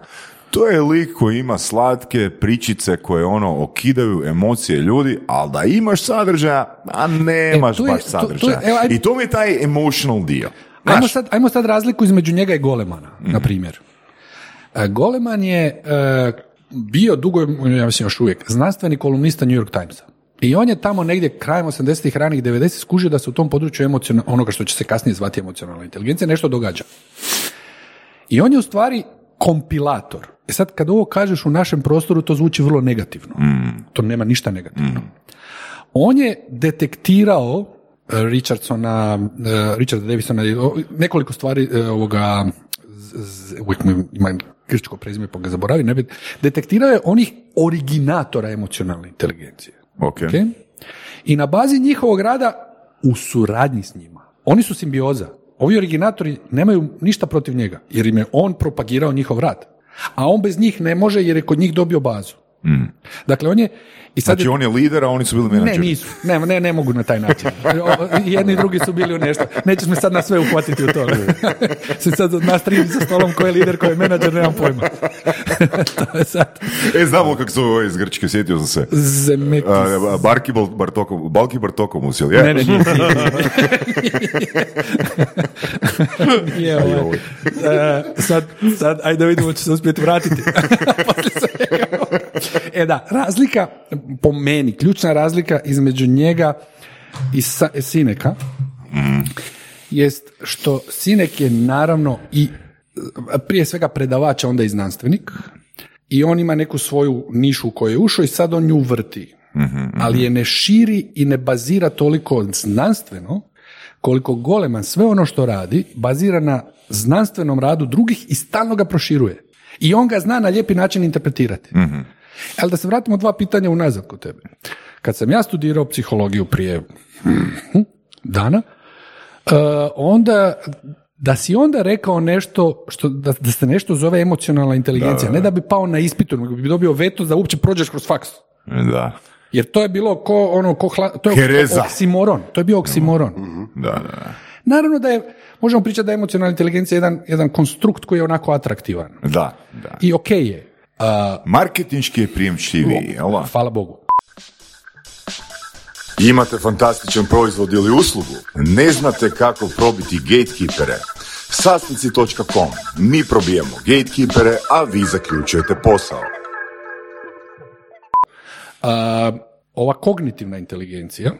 To je lik koji ima slatke pričice koje ono okidaju emocije ljudi, ali da imaš sadržaja, a nemaš E, je- baš to- to je- sadržaja. evo, ajde- I to mi je taj emotional dio. Ajmo sad, ajmo sad razliku između njega i Golemana, Mhm. na primjer. E, Goleman je e, bio dugo, ja mislim još uvijek, znanstveni kolumnista New York Timesa. I on je tamo negdje krajem 80-ih, ranih 90 skužio da se u tom području emociona, onoga što će se kasnije zvati emocionalna inteligencija, nešto događa. I on je u stvari kompilator. E sad, kad ovo kažeš u našem prostoru, to zvuči vrlo negativno. To nema ništa negativno. On je detektirao e, Richardsona, e, Richarda Davisona, o- nekoliko stvari e, ovoga, uvijek mi ima grčko prezime pa ga zaboravim, ne bi, detektirao je onih originatora emocionalne inteligencije. ok. Ok? I na bazi njihovog rada u suradnji s njima. Oni su simbioza. Ovi originatori nemaju ništa protiv njega, jer im je on propagirao njihov rad. A on bez njih ne može jer je kod njih dobio bazu. Dakle, on je... I sad Znači, je- on je lider, a oni su bili ne, menadžeri. nisu. Ne, ne, ne mogu na taj način. Jedni i drugi su bili u nešto. Nećeš me sad na sve uhvatiti u to. Se sad nas tri za stolom ko je lider, ko je menadžer, nemam pojma. to je sad E, znamo kako se ovo iz Grčke, sjetio sam se. zemekis. A, Barki Bartokom, Balki Bartokomus, jel je? Ne, ne, nije. Nije ovaj. E, sad, sad, ajde vidimo će se uspjeti vratiti. Poslije svega. e da, razlika, po meni, ključna razlika između njega i Sineka jest što Sinek je naravno i prije svega predavač, onda i znanstvenik. I on ima neku svoju nišu u koju je ušao i sad on nju vrti. Ali je ne širi i ne bazira toliko znanstveno koliko Goleman sve ono što radi bazira na znanstvenom radu drugih i stalno ga proširuje. I on ga zna na lijepi način interpretirati. Ali da se vratimo dva pitanja unazad kod tebe. Kad sam ja studirao psihologiju prije mhm, dana, e, onda da si onda rekao nešto što da, da se nešto zove emocionalna inteligencija, ne da bi pao na ispitu, nego bi dobio veto da uopće prođeš kroz faks. Da. Jer to je bilo ko ono ko hla- to je Hereza. oksimoron, to je bio oksimoron. Da, da, da. Naravno da je možemo pričati da je emocionalna inteligencija jedan jedan konstrukt koji je onako atraktivan. Da, da. I okej je. A, Marketinški je prijemčiviji, jel hvala Bogu. Imate fantastičan proizvod ili uslugu? Ne znate kako probiti gatekeepere? Sasnici.com. Mi probijamo gatekeepere, a vi zaključujete posao. A, ova kognitivna inteligencija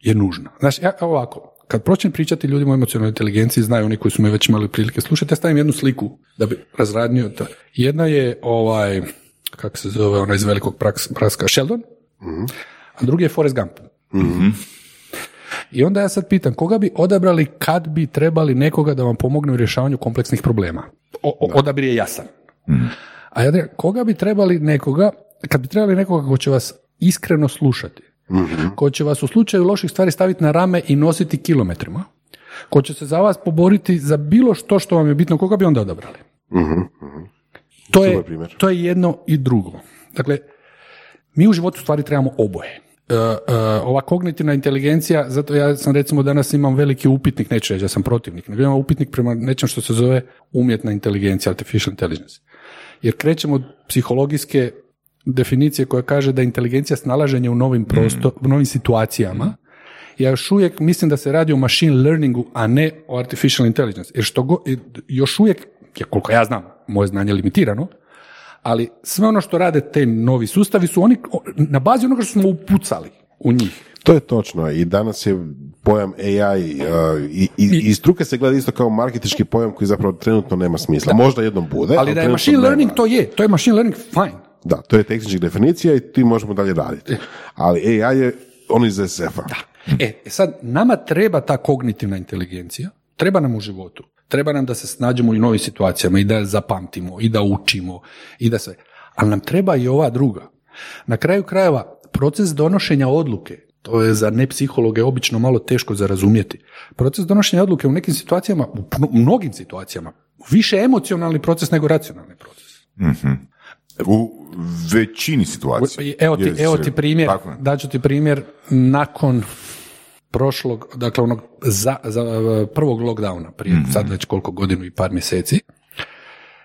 je nužna. Znaš, ja ovako, kad počnem pričati ljudima o emocionalnoj inteligenciji, znaju oni koji su me već imali prilike slušati, ja stavim jednu sliku da bi razradnio to. Jedna je ovaj, kako se zove, ona iz velikog praks, praska, Sheldon, a drugi je Forrest Gump. I onda ja sad pitam, koga bi odabrali kad bi trebali nekoga da vam pomogne u rješavanju kompleksnih problema? O, o- odabir je jasan. A ja koga bi trebali nekoga, kad bi trebali nekoga ko će vas iskreno slušati, ko će vas u slučaju loših stvari staviti na rame i nositi kilometrima, ko će se za vas poboriti za bilo što što vam je bitno, koga bi onda odabrali? To je, to je jedno i drugo. Dakle, mi u životu stvari trebamo oboje. E, e, ova kognitivna inteligencija, zato ja sam recimo danas imam veliki upitnik, neću reći da sam protivnik, nego imam upitnik prema nečem što se zove umjetna inteligencija, artificial intelligence. Jer krećemo od psihologijske definicije koja kaže da je inteligencija snalaženje u novim prostor, u novim situacijama. Ja još uvijek mislim da se radi o machine learningu, a ne o artificial intelligence. Jer što go, još uvijek, koliko ja znam, moje znanje je limitirano, ali sve ono što rade te novi sustavi su oni na bazi onoga što smo upucali u njih. To je točno i danas je pojam AI uh, i, i, i struke se gleda isto kao marketički pojam koji zapravo trenutno nema smisla. Možda jednom bude. Ali da je machine nema. learning, to je. To je machine learning, fine. Da, to je tehnička definicija i ti možemo dalje raditi. Ali AI je on iz SF-a. E, e sad, nama treba ta kognitivna inteligencija, treba nam u životu, treba nam da se snađemo u novim situacijama i da zapamtimo i da učimo i da sve. Ali nam treba i ova druga. Na kraju krajeva, proces donošenja odluke, to je za nepsihologe obično malo teško za razumjeti. Proces donošenja odluke u nekim situacijama, u mnogim situacijama, više emocionalni proces nego racionalni proces. U većini situacija. Evo ti, evo ti primjer, daću ti primjer nakon prošlog, dakle onog za, za prvog lockdowna, prije Mhm. sad već koliko godinu i par mjeseci.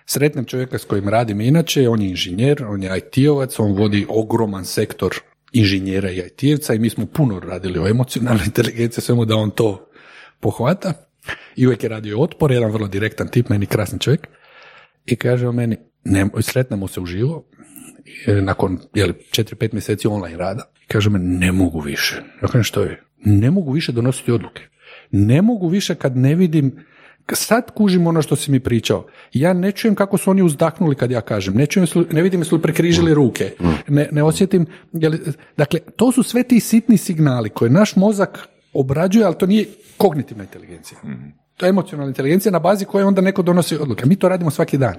Sretnem čovjeka s kojim radim inače, on je inženjer, on je IT-ovac, on vodi ogroman sektor inženjera i IT-evca i mi smo puno radili o emocionalnoj inteligenciji, svemu da on to pohvata. I uvijek je radio otpor, jedan vrlo direktan tip, meni krasan čovjek. I kaže on meni, ne, sretnemo se uživo, nakon jeli, 4-5 mjeseci online rada. I kaže me, ne mogu više. Ja kažem, što je? Ne mogu više donositi odluke. Ne mogu više kad ne vidim, sad kužim ono što si mi pričao. Ja ne čujem kako su oni uzdahnuli kad ja kažem. Ne, čujem, ne vidim jesu li prekrižili ruke. Ne, ne osjetim, je li- dakle, to su sve ti sitni signali koje naš mozak obrađuje, ali to nije kognitivna inteligencija. To je emocionalna inteligencija na bazi koje onda neko donosi odluke. Mi to radimo svaki dan.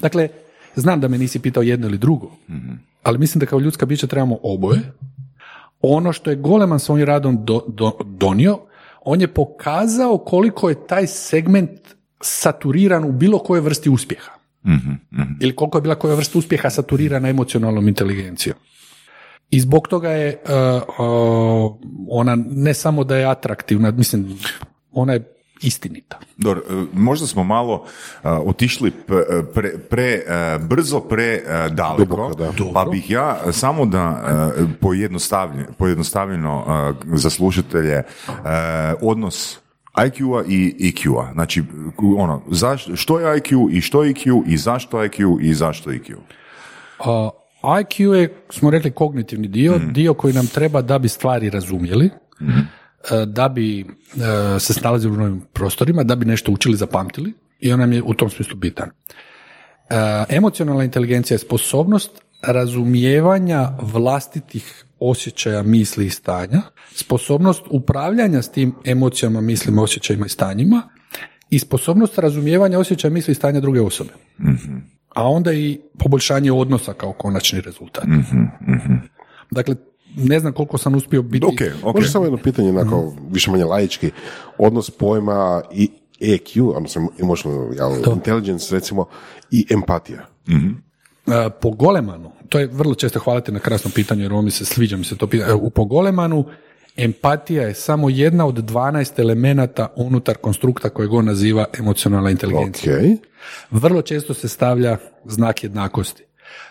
Dakle, znam da me nisi pitao jedno ili drugo, ali mislim da kao ljudska bića trebamo oboje. Ono što je Goleman svojim radom do- do- donio, on je pokazao koliko je taj segment saturiran u bilo kojoj vrsti uspjeha. Ili koliko je bila koja vrsta uspjeha saturirana emocionalnom inteligencijom. I zbog toga je uh, uh, ona ne samo da je atraktivna, mislim, ona je istinita. Dobro, e, možda smo malo e, otišli e, pre, pre e, brzo, pre e, daleko, Duboko, da. pa bih ja samo da pojednostavljen- pojednostavljeno e, za slušatelje odnos IQ-a i EQ-a. Znači, ono, zaš, što je IQ i što je EQ i zašto IQ i zašto EQ? IQ je, smo rekli, kognitivni dio, dio koji nam treba da bi stvari razumjeli, e, da bi e, se snalazili u novim prostorima, da bi nešto učili, zapamtili i on nam je u tom smislu bitan. E, emocionalna inteligencija je sposobnost razumijevanja vlastitih osjećaja, misli i stanja, sposobnost upravljanja s tim emocijama, mislima, osjećajima i stanjima i sposobnost razumijevanja osjećaja, misli i stanja druge osobe a onda i poboljšanje odnosa kao konačni rezultat. Dakle, ne znam koliko sam uspio biti... Ok, ok. Može samo jedno pitanje, onako, više manje laički, odnos pojma i EQ, odnosno emotional jel, intelligence, recimo, i empatija. E, po Golemanu, to je vrlo često hvalite na krasnom pitanju, jer ovo mi se sviđa mi se to pitanje. E, U po Golemanu empatija je samo jedna od 12 elemenata unutar konstrukta kojeg on naziva emocionalna inteligencija. Vrlo često se stavlja znak jednakosti.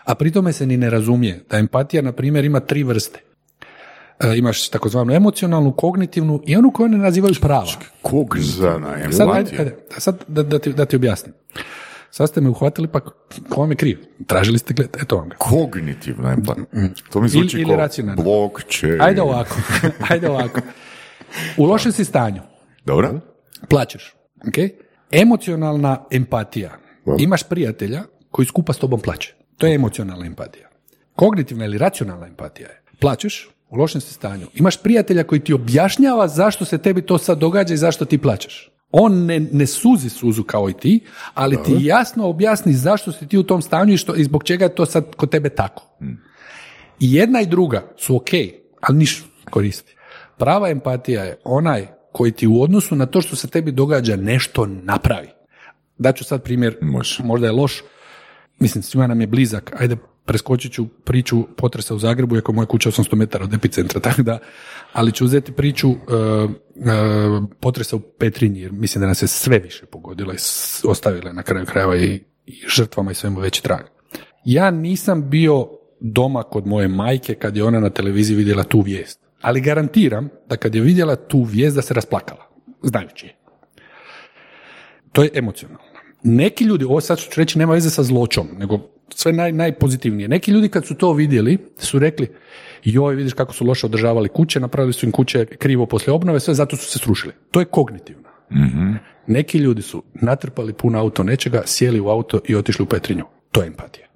A pri tome se ni ne razumije da empatija, na primjer, ima tri vrste. E, imaš takozvanu emocionalnu, kognitivnu i onu koju ne nazivaju prava. Kognitivna Sad, ajde, empatija. sad da, da, ti, da ti objasnim. Sad ste me uhvatili, pa ko vam je kriv? Tražili ste gled, eto vam ga. Kognitivna empatija. To mi zvuči Ili- ili blockchain. Ajde ovako, ajde ovako. U lošem si stanju, Dobro? plaćeš, ok? Emocionalna empatija. Imaš prijatelja koji skupa s tobom plaće. To je emocionalna empatija. Kognitivna ili racionalna empatija je. Plaćeš, u lošem si stanju. Imaš prijatelja koji ti objašnjava zašto se tebi to sad događa i zašto ti plaćaš. On ne, ne suzi suzu kao i ti, ali ti jasno objasni zašto si ti u tom stanju i, što, i zbog čega je to sad kod tebe tako. I jedna i druga su ok, ali niš koristi. Prava empatija je onaj koji ti u odnosu na to što se tebi događa nešto napravi. Daću sad primjer, Može. možda je loš, mislim svima nam je blizak, ajde preskočit ću priču potresa u Zagrebu, iako moja kuća 800 metara od epicentra, tako da, ali ću uzeti priču uh, uh, potresa u Petrinji, jer mislim da nas je sve više pogodila i ostavila na kraju krajeva i, i žrtvama i svemu veći trag. Ja nisam bio doma kod moje majke kad je ona na televiziji vidjela tu vijest, ali garantiram da kad je vidjela tu vijest da se rasplakala, znajući je. To je emocionalno. Neki ljudi, ovo sad ću reći, nema veze sa zločom, nego sve naj, najpozitivnije. Neki ljudi kad su to vidjeli, su rekli, joj, vidiš kako su loše održavali kuće, napravili su im kuće krivo poslije obnove, sve zato su se srušili. To je kognitivno. Neki ljudi su natrpali puno auto nečega, sjeli u auto i otišli u Petrinju. To je empatija.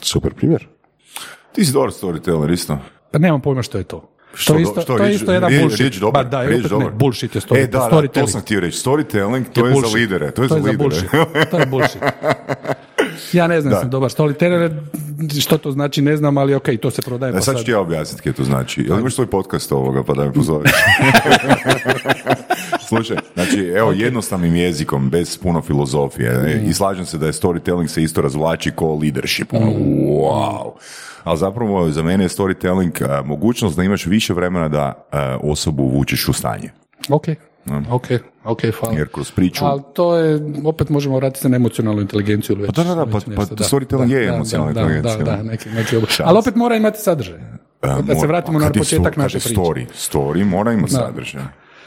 Super primjer. Ti si dobar storyteller isto. Pa nemam pojma što je to. Što to je isto, što, to je riječ- isto jedan riječ- bullshit. riječ dobar, Ba da, riječ dobar. ne, bullshit je story, E, da, da, storytelling. to sam htio reći. Storytelling, to je, za bullshit. lidere. To je za lidere. bullshit. To je bullshit. Ja ne znam, Da. sam dobar storyteller, što to znači ne znam, ali ok, to se prodaje. E, pa sad ću ti ja objasniti kaj to znači. Jel imaš svoj podcast ovoga, pa da me pozoveš? Slušaj, znači, evo, jednostavnim jezikom, bez puno filozofije, e, i slažem se da je storytelling se isto razvlači ko leadership. Ono, wow. Ali zapravo za mene je storytelling a, mogućnost da imaš više vremena da a, osobu uvučeš u stanje. Ok, ok, ok, hvala. Jer kroz priču... Ali to je, opet možemo vratiti se na emocionalnu inteligenciju. Ili već, Pa da, da, da, već pa- nešto, pa storytelling je da, emocionalna da, inteligencija, Da, da, da. neki, neki. Ali opet mora imati sadržaj. Da se mora- vratimo na je početak naše je priče. Story, story mora imati sadržaj.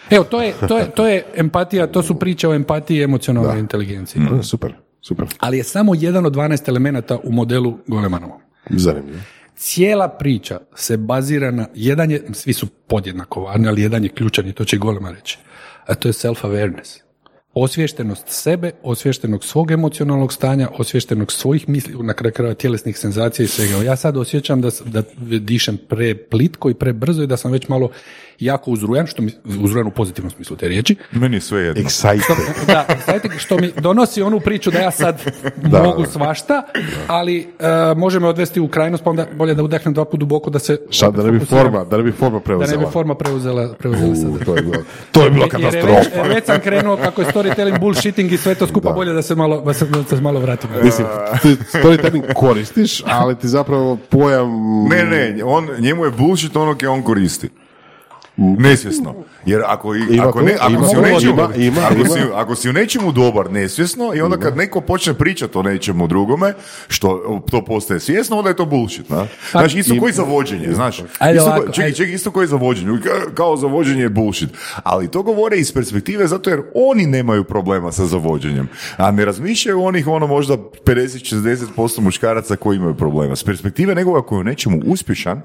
Evo, to je, to, je, to je empatija, to su priče o empatiji i emocionalnoj inteligenciji. Mm. E, Super, super. Ali je samo jedan od 12 elemenata u modelu Golemanovom. Zanimljivo. Cijela priča se bazira na, jedan je, svi su podjednako važni, ali jedan je ključan i to će Golema reći, a to je self-awareness. Osviještenost sebe, osviještenog svog emocionalnog stanja, osviještenog svojih misli, na kraju krajeva tjelesnih senzacija i svega. Ja sad osjećam da, da dišem preplitko i prebrzo i da sam već malo jako uzrujan, što mi, uzrujan u pozitivnom smislu te riječi. Meni je sve jedno. Excited. Da, exciting, što mi donosi onu priču da ja sad Da, mogu da. svašta, ali uh, može me odvesti u krajnost, pa onda bolje da udahnem dva puta duboko da se Sad da ne bi forma, da ne bi forma da preuzela. ne bi forma preuzela, preuzela U, sadržaj. to je bilo, to je bilo Jer je već, katastrofa. već sam krenuo kako je storytelling, bullshitting i sve to skupa bolje da se malo, da se, da se malo vratim. Mislim, ti storytelling koristiš, ali ti zapravo pojam... Ne, ne, on, njemu je bullshit ono koje on koristi. Nesvjesno. Jer ako, i- Ima ako, ne, ako, ima si u nečemu, ima, ima, ako, ima. Si, ako si u nečemu dobar nesvjesno i onda kad neko počne pričati o nečemu drugome, što to postaje svjesno, onda je to bullshit. Na? Znaš, isto koji za vođenje, znaš. Ajde Isto, čekaj, čekaj, isto koji za vođenje. Ka- Kao za vođenje je bullshit. Ali to govore iz perspektive zato jer oni nemaju problema sa zavođenjem. A ne razmišljaju onih ono možda 50-60% muškaraca koji imaju problema. S perspektive nekoga koji je u nečemu uspješan,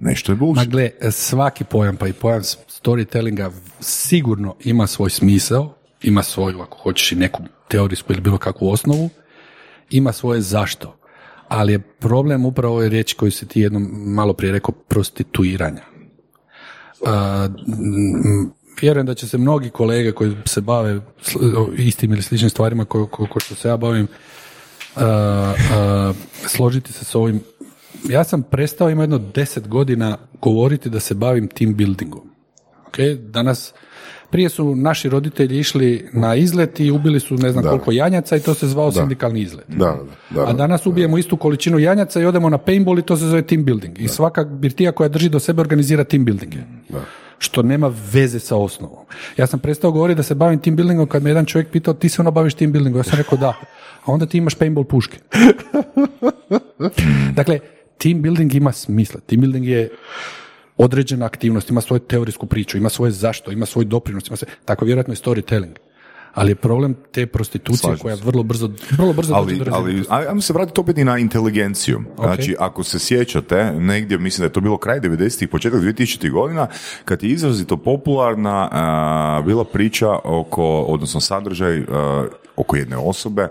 nešto je Ma bullshit. gle, svaki pojam, pa i pojam storytellinga sigurno ima svoj smisao, ima svoju, ako hoćeš i neku teorijsku ili bilo kakvu osnovu, ima svoje zašto. Ali je problem upravo ovoj riječi koju si ti jednom malo prije rekao, prostituiranja. M, vjerujem da će se mnogi kolege koji se bave istim ili sličnim stvarima ko, ko, ko što se ja bavim a, a, složiti se s ovim. Ja sam prestao, ima jedno deset godina govoriti da se bavim team buildingom. Okay? Danas, prije su naši roditelji išli na izlet i ubili su ne znam koliko janjaca i to se zvao sindikalni izlet. Da, da, da. A danas ubijemo istu količinu janjaca i odemo na paintball i to se zove team building. I svaka birtija koja drži do sebe organizira team buildinge. Što nema veze sa osnovom. Ja sam prestao govoriti da se bavim team buildingom kad me jedan čovjek pitao ti se ono baviš team buildingom. Ja sam rekao da. A onda ti imaš paintball puške. dakle, team building ima smisla. Team building je određena aktivnost, ima svoju teorijsku priču, ima svoje zašto, ima svoj doprinos, ima sve. Tako vjerojatno je storytelling. Ali je problem te prostitucije Slažem koja se. vrlo brzo, vrlo brzo dođe Ali, ali aj- ajmo se vratiti opet i na inteligenciju. Znači, ako se sjećate, negdje, mislim da je to bilo kraj 90-ih, početak 2000-ih godina, kad je izrazito popularna a, bila priča oko, odnosno sadržaj a, oko jedne osobe,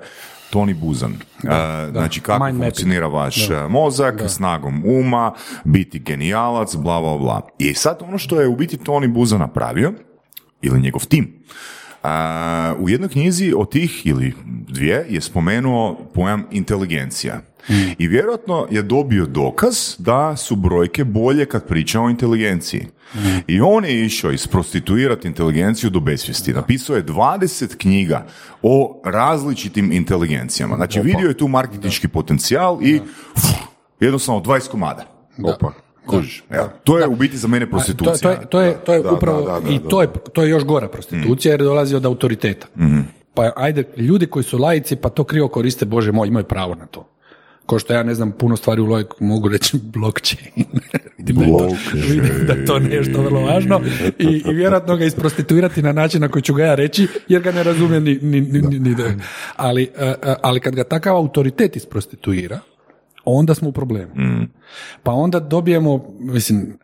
Toni Buzan. A, Znači, kako Mind mapping. funkcionira vaš a, mozak, snagom uma, biti genijalac, bla, bla, bla. I sad ono što je u biti Toni Buzan napravio, ili njegov tim, A, u jednoj knjizi od tih ili dvije je spomenuo pojam inteligencija. I vjerojatno je dobio dokaz da su brojke bolje kad priča o inteligenciji. I on je išao isprostituirati inteligenciju do besvijesti. Napisao je 20 knjiga o različitim inteligencijama. Znači vidio je tu marketinški potencijal i uf, jednostavno 20 komada. Opa. Kužiš? Evo, to je u biti za mene To, prostitucija. to je, to je, to je Da, upravo, da, da, da, i da. to je, to je još gora prostitucija jer dolazi od autoriteta. Pa ajde, ljudi koji su laici pa to krivo koriste, bože moj, imaju pravo na to. Ko što ja ne znam puno stvari u logiku, mogu reći blockchain. vidim, da je to, vidim da to nešto vrlo važno i, i vjerojatno ga isprostituirati na način na koji ću ga ja reći, jer ga ne razumijem ni, ni, ni, ni- ni da- Ali, a, a, ali kad ga takav autoritet isprostituira, onda smo u problemu. Pa onda dobijemo, mislim,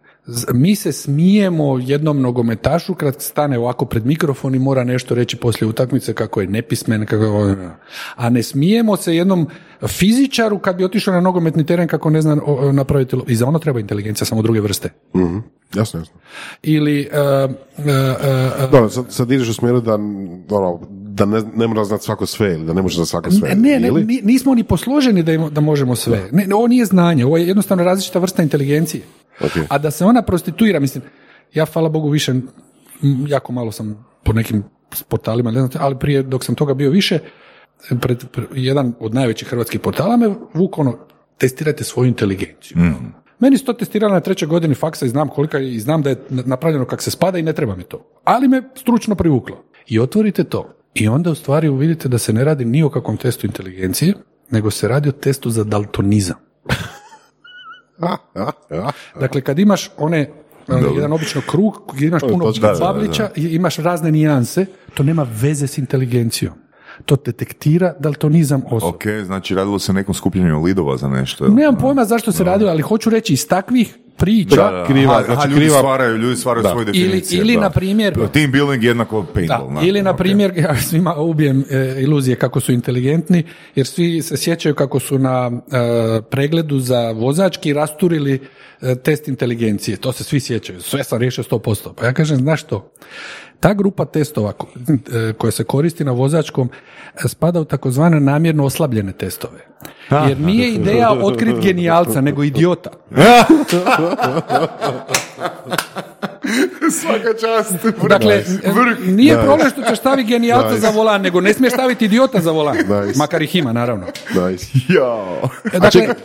mi se smijemo jednom nogometašu kad stane ovako pred mikrofon i mora nešto reći poslije utakmice kako je nepismen, kako je- a ne smijemo se jednom fizičaru kad bi otišao na nogometni teren kako ne zna napraviti, i za ono treba inteligencija, samo druge vrste. Mhm. Jasno, jasno. Ili, uh, uh, uh, uh, Dobro, sad, sad ideš u smjeru da, ono, da ne, ne mora znati svako sve ili da ne može znati svako sve. Ne, ne, ili? ni- nismo ni posloženi da, ima- da možemo sve. Ne, ne, ovo nije znanje, ovo je jednostavno različita vrsta inteligencije. Ok. A da se ona prostituira, mislim, ja hvala Bogu više, jako malo sam po nekim portalima, ne znate, ali prije dok sam toga bio više, pred, pred- jedan od najvećih hrvatskih portala me vuko ono, testirajte svoju inteligenciju. Meni se to testiralo na trećoj godini faksa i znam kolika i znam da je napravljeno kak se spada i ne treba mi to. Ali me stručno privuklo. I otvorite to. I onda u stvari uvidite da se ne radi ni o kakvom testu inteligencije, nego se radi o testu za daltonizam. Dakle, kad imaš one uh, jedan obično krug, gdje imaš puno da, da, bablića imaš razne nijanse, to nema veze s inteligencijom. To detektira daltonizam osobe. Ok, znači radilo se nekom skupljanju lidova za nešto. jel? Nemam pojma zašto se radilo, ali hoću reći iz takvih priča, Da, kriva, Aha, znači aha, ljudi kriva, stvaraju, ljudi stvaraju svoje Ili- definicije. ili, da. na primjer- Team building jednako Da, paintball. da, ili na primjer, ja svima ubijem e, iluzije kako su inteligentni, jer svi se sjećaju kako su na e, pregledu za vozački rasturili e, test inteligencije. To se svi sjećaju. Sve sam riješio 100%. Pa ja kažem, znaš što? Ta grupa testova e, koja se koristi na vozačkom e, spada u takozvane namjerno oslabljene testove. Jer nije ideja otkriti genijalca, nego idiota. Svaka čast. Dakle, Vrh. nije problem što ćeš staviti genijalca za volan, nego ne smiješ staviti idiota za volan. Nice. Makar ih ima, naravno. Nice. E, Dakle, čekaj,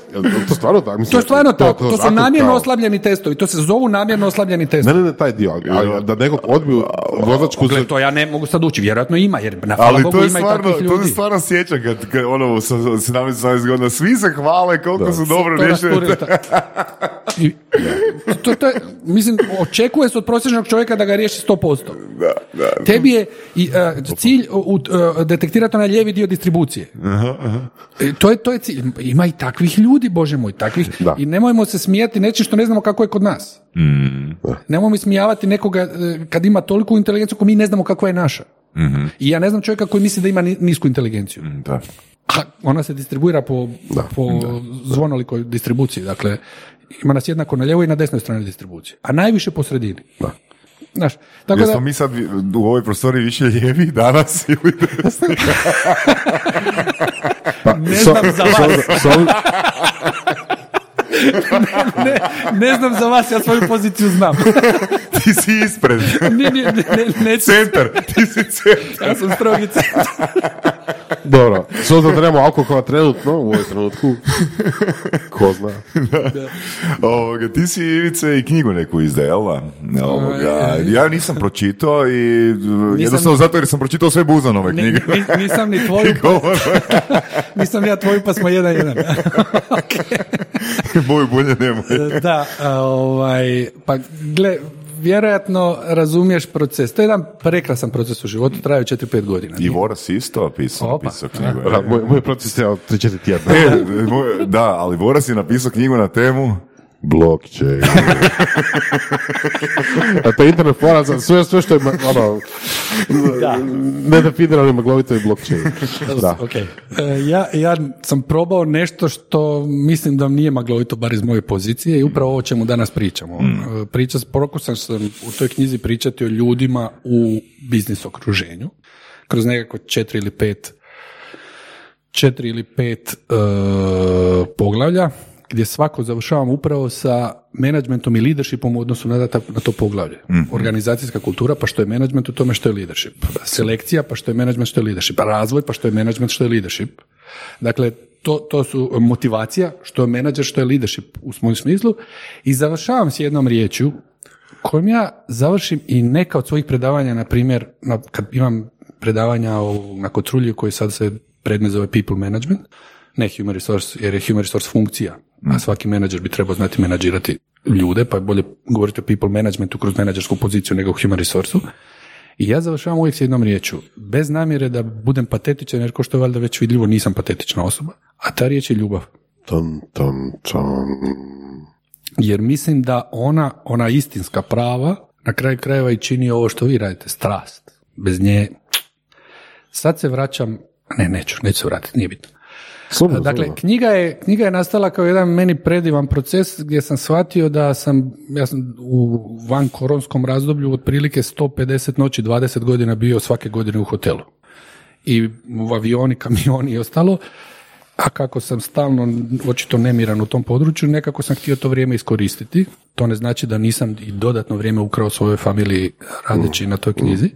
to stvarno tako? Mislim, to je stvarno tako. To, su zakon namjerno kao- oslabljeni testovi. To se zovu namjerno oslabljeni Ne, testovi. ne, ne, taj dio, ali da nekog odbiju vozačku Gle, to ja ne mogu sad ući. Vjerojatno ima, jer na hvala Bogu to je ima i takvih to ljudi. se stvarno sjeća kad, kad ono, sa 17-18 godina, svi se hvale koliko su dobro To riješili. to, to je, mislim, očekuje se od prosječnog čovjeka da ga riješi 100%. Tebi je i, e, cilj u, e, detektirati onaj lijevi dio distribucije. E, To je, to je cilj. Ima i takvih ljudi, bože moj, takvih. Da. I nemojmo se smijati nečim što ne znamo kako je kod nas. Nemojmo smijavati nekoga kad ima toliku inteligenciju koju mi ne znamo kakva je naša. I ja ne znam čovjeka koji misli da ima ni- nisku inteligenciju. Da. A ona se distribuira po, po zvonolikoj distribuciji. Dakle, ima nas jednako na lijevoj i na desnoj strani distribucije. A najviše po sredini. Znaš, tako Jesmo da, mi sad u ovoj prostoriji više lijevi danas ili desni? ne znam za vas. S ovim- Ne, ne znam za vas, ja svoju poziciju znam. Ti si ispred. Ne, ne, ne, ne. Centar. Ti si centar. Ja sam strogica. Dobro, s obzirom da nemamo alkohola trenutno, u ovom trenutku, ko zna. Ovoga, ti si Ivice i knjigu neku da? Ovoga, ja nisam pročitao i jednostavno zato jer sam pročitao sve Buzanove knjige. ni- nisam ni tvoju, nisam ja tvoju, pa smo jedan jedan. Moju bolje nemoj. da, ovaj, pa gle, vjerojatno razumiješ proces. To je jedan prekrasan proces u životu, traje 4-5 godina. I Voras isto pisao, Opa. pisao knjigu. Moj, moj proces je od 3-4 tjedna. E, moj- da, ali Voras je napisao knjigu na temu Blockchain. A to je internet fora, za sve, sve što je ono, nedefinirano i maglovito je blockchain. Da. Ok. E, ja, ja sam probao nešto što mislim da nije maglovito, bar iz moje pozicije i upravo ovo o čemu danas pričamo. Mm. Priča, pokušao sam u toj knjizi pričati o ljudima u biznis okruženju kroz nekako četiri ili pet četiri ili pet e, poglavlja gdje svako završavam upravo sa menadžmentom i leadershipom u odnosu na, na to poglavlje. mm Organizacijska kultura, pa što je menadžment u tome što je leadership. Selekcija, pa što je menadžment, što je leadership. Razvoj, pa što je menadžment, što je leadership. Dakle, to, to su motivacija, što je menadžer, što je leadership u svom smislu. I završavam s jednom riječju kojom ja završim i neka od svojih predavanja, na primjer, na, kad imam predavanja o, na Kotrulju koji sad se predmet zove people management, ne human resource, jer je human resource funkcija, a mm. svaki menadžer bi trebao znati menadžirati ljude, pa je bolje govoriti o people managementu kroz menadžersku poziciju nego o human resource I ja završavam uvijek s jednom riječu, bez namjere da budem patetičan, jer ko što je valjda već vidljivo nisam patetična osoba, a ta riječ je ljubav. Tom, tom, tom. Jer mislim da ona, ona istinska prava, na kraju krajeva i čini ovo što vi radite, strast. Bez nje, sad se vraćam, ne, neću, neću se vratiti, nije bitno. Dakle, Knjiga, je, knjiga je nastala kao jedan meni predivan proces gdje sam shvatio da sam, ja sam u van koronskom razdoblju otprilike 150 noći 20 godina bio svake godine u hotelu. I u avioni, kamioni i ostalo. A kako sam stalno očito nemiran u tom području, nekako sam htio to vrijeme iskoristiti. To ne znači da nisam i dodatno vrijeme ukrao svojoj familiji radeći na toj knjizi.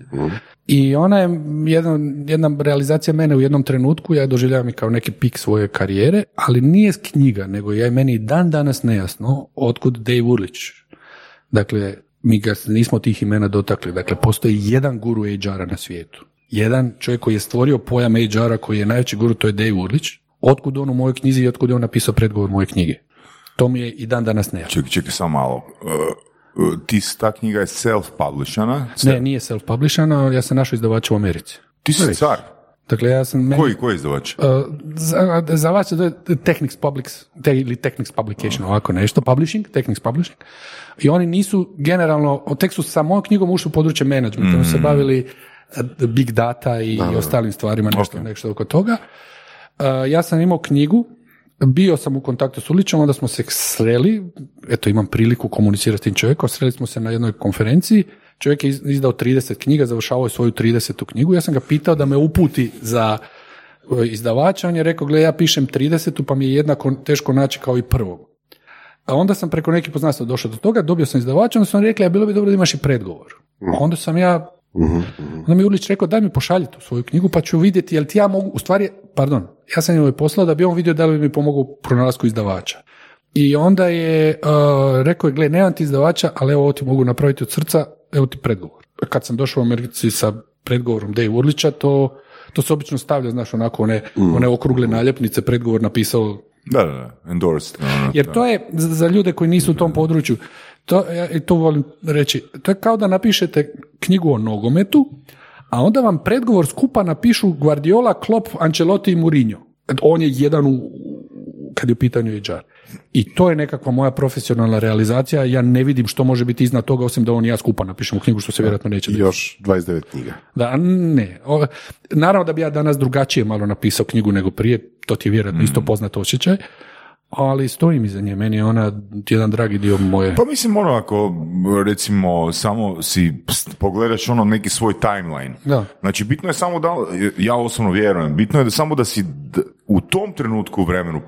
I ona je jedna, jedna realizacija mene u jednom trenutku, ja doživljavam i kao neki pik svoje karijere, ali nije knjiga, nego je meni dan danas nejasno otkud Dave Urlić. Dakle, mi ga nismo tih imena dotakli. Dakle, postoji jedan guru HR-a na svijetu. Jedan čovjek koji je stvorio pojam HR-a koji je najveći guru, to je Dave Urlić. Otkud on u mojoj knjizi i otkud je on napisao predgovor moje knjige. To mi je i dan danas nejasno. Čekaj, čekaj, samo malo. Uh, ti, ta knjiga je self-publishana? Ne, nije self-publishana, ja sam našao izdavača u Americi. Ti si car? Dakle, ja sam... Meni, koji, koji izdavač? Uh, izdavač to je Technics Publics, te, ili Technics Publication, ovako nešto, publishing, Technics Publishing. I oni nisu generalno, tek su sa mojom knjigom ušli u područje menadžmenta, mm. se bavili uh, big data i, i ostalim stvarima, nešto, okay. nešto oko toga. Uh, ja sam imao knjigu bio sam u kontaktu s Ulićem, onda smo se sreli, eto imam priliku komunicirati s tim čovjekom, sreli smo se na jednoj konferenciji, čovjek je izdao 30 knjiga, završavao je svoju 30. knjigu, ja sam ga pitao da me uputi za e, izdavača, on je rekao, gle, ja pišem 30. pa mi je jednako teško naći kao i prvog. A onda sam preko nekih poznanstva došao do toga, dobio sam izdavača, onda sam rekli, a bilo bi dobro da imaš i predgovor. A onda sam ja uh Onda mi je Ulić rekao, daj mi pošalji tu svoju knjigu pa ću vidjeti jel ti ja mogu, u stvari, pardon, ja sam joj poslao da bi on vidio da li bi mi pomogao u pronalasku izdavača. I onda je uh, rekao je, gle, nemam ti izdavača, ali evo ovo ti mogu napraviti od srca, evo ti predgovor. Kad sam došao u Americi sa predgovorom Dave Urlića, to, to se obično stavlja, znaš, onako one, mm. one okrugle naljepnice, predgovor napisao da, da, da, endorsed. Jer to je za ljude koji nisu u tom području, to, ja i to volim reći, to je kao da napišete knjigu o nogometu, a onda vam predgovor skupa napišu Guardiola, Klopp, Ancelotti i Mourinho. On je jedan u, kad je u pitanju HR. I to je nekakva moja profesionalna realizacija. Ja ne vidim što može biti iznad toga, osim da on i ja skupa napišemo knjigu, što se vjerojatno neće biti. Još 29 knjiga. Da, ne. naravno da bi ja danas drugačije malo napisao knjigu nego prije, to ti je vjerojatno isto mm. poznat osjećaj ali stojim iza nje, meni je ona jedan dragi dio moje. Pa mislim ono ako recimo samo si pogledaš ono neki svoj timeline. Da. Znači bitno je samo da, ja osobno vjerujem, bitno je da samo da si u tom trenutku u vremenu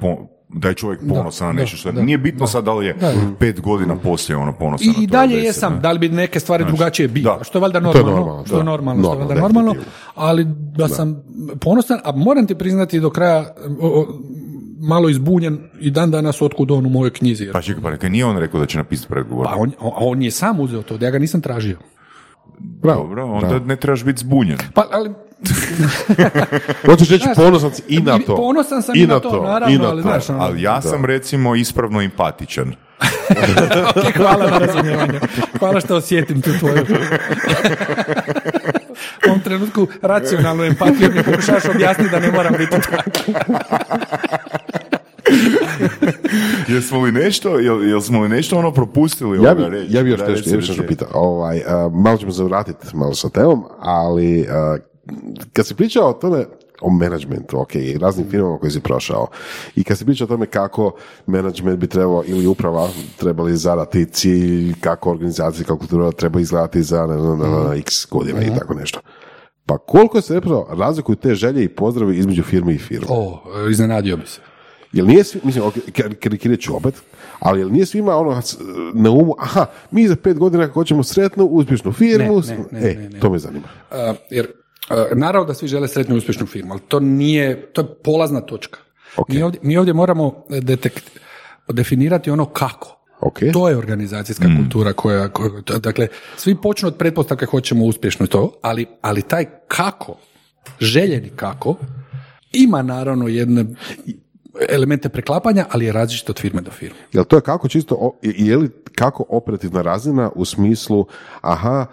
da je čovjek ponosan na nešto što nije bitno sad da li je pet godina poslije ono ponosan I, i dalje jesam, da. li bi neke stvari drugačije bilo, što je valjda normalno, to je normalno, što je normalno, što je valjda normalno, ali da sam ponosan, a moram ti priznati do kraja malo izbunjen i dan danas otkud on u mojoj knjizi. Pa čekaj, pa neka nije on rekao da će napisati pregovor. Pa on, on je sam uzeo to, da ja ga nisam tražio. Bravo, Dobro, onda ne trebaš biti zbunjen. Pa, ali... Hoćeš reći ponosan i na to. Ponosan sam i na to, naravno, ali znaš... Ono- ali ja sam recimo ispravno empatičan. ok, hvala na razumijevanju. Hvala što osjetim tu tvoju. U ovom trenutku racionalnu empatiju mi pokušavaš objasniti da ne moram biti tako. Jesmo li nešto, jel, jel smo li nešto ono propustili? Ja ovoga bi, reći? ja bi još Da, nešto, reci, ja bi još reci. nešto pitao. Ovaj, a, malo ćemo se vratiti malo sa temom, ali a, kad si pričao o tome, o menadžmentu, ok, i raznim firmama koji si prošao, i kad si pričao o tome kako menadžment bi trebao ili uprava trebali zadati cilj, kako organizacija, kako kultura treba izgledati za ne znam, na, na x godina i tako nešto. Pa koliko se zapravo razlikuju te želje i pozdravi između firme i firme? O, iznenadio bi se. Jel nije svi, mislim, karikirat ću opet, ali jel nije svima ono na umu, aha, mi za pet godina hoćemo sretnu, uspješnu firmu, Ne, ne, ne, e, ne, ne. to me zanima. Uh, jer naravno da svi žele sretnu i uspješnu firmu, ali to nije, to je polazna točka. Ok. Mi, ovdje, mi ovdje moramo detekt, definirati ono kako. Ok. To je organizacijska kultura koja, koja- dakle, svi počnu od pretpostavke hoćemo uspješno to, ali, ali taj kako, željeni kako, ima naravno jedne elemente preklapanja, ali je različito od firme do firme. Jel to je kako čisto, je li kako operativna razina u smislu, aha,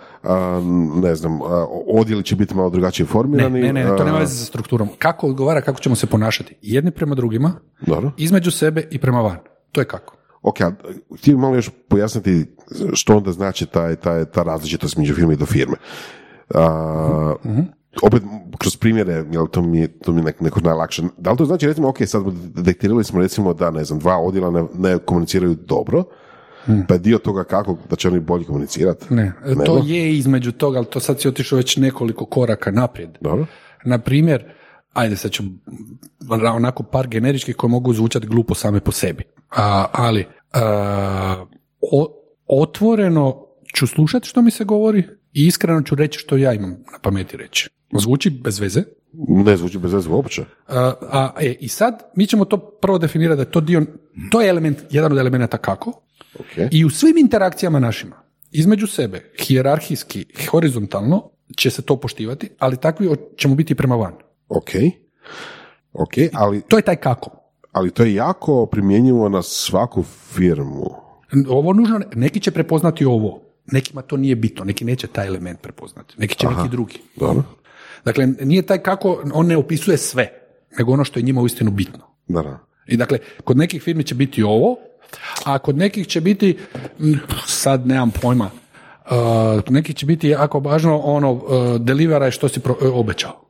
ne znam, odjeli će biti malo drugačije Ne, formirani? ne, ne, to nema veze sa strukturom. Kako odgovara, kako ćemo se ponašati? Jedni prema drugima, Dobro. između sebe i prema van. To je kako. Ok, a htio malo još pojasniti što onda znači taj, taj, ta različitost među firme i do firme. A, Opet, kroz primjere, jel to mi je, to mi je nek- neko najlakše. Da li to znači, recimo, ok, sad detektirali smo recimo da, ne znam, dva odjela ne, ne komuniciraju dobro, pa je dio toga kako da će oni bolje komunicirati? Ne, Nego? to je između toga, ali to sad si otišao već nekoliko koraka naprijed. Dobro. Na primjer, ajde sad ću onako par generičkih koje mogu zvučati glupo same po sebi. A, ali a, o- otvoreno ću slušati što mi se govori i iskreno ću reći što ja imam na pameti reći. Zvuči bez veze, Ne zvuči bez veze uopće. A, a, e, I sad mi ćemo to prvo definirati da je to dio, to je element, jedan od elemenata kako Ok. i u svim interakcijama našima, između sebe, hijerarhijski, horizontalno će se to poštivati, ali takvi ćemo biti prema van. Ok. Ok, ali, To je taj kako. ali to je jako primjenjivo na svaku firmu. Ovo nužno, ne- neki će prepoznati ovo, nekima to nije bitno, neki neće taj element prepoznati, neki će neki drugi. Dobro. Dakle, nije taj kako, on ne opisuje sve, nego ono što je njima uistinu bitno. Da. I dakle, kod nekih firmi će biti ovo, a kod nekih će biti, sad nemam pojma, uh, kod nekih će biti jako važno ono, uh, deliveraj što si pro- uh, obećao.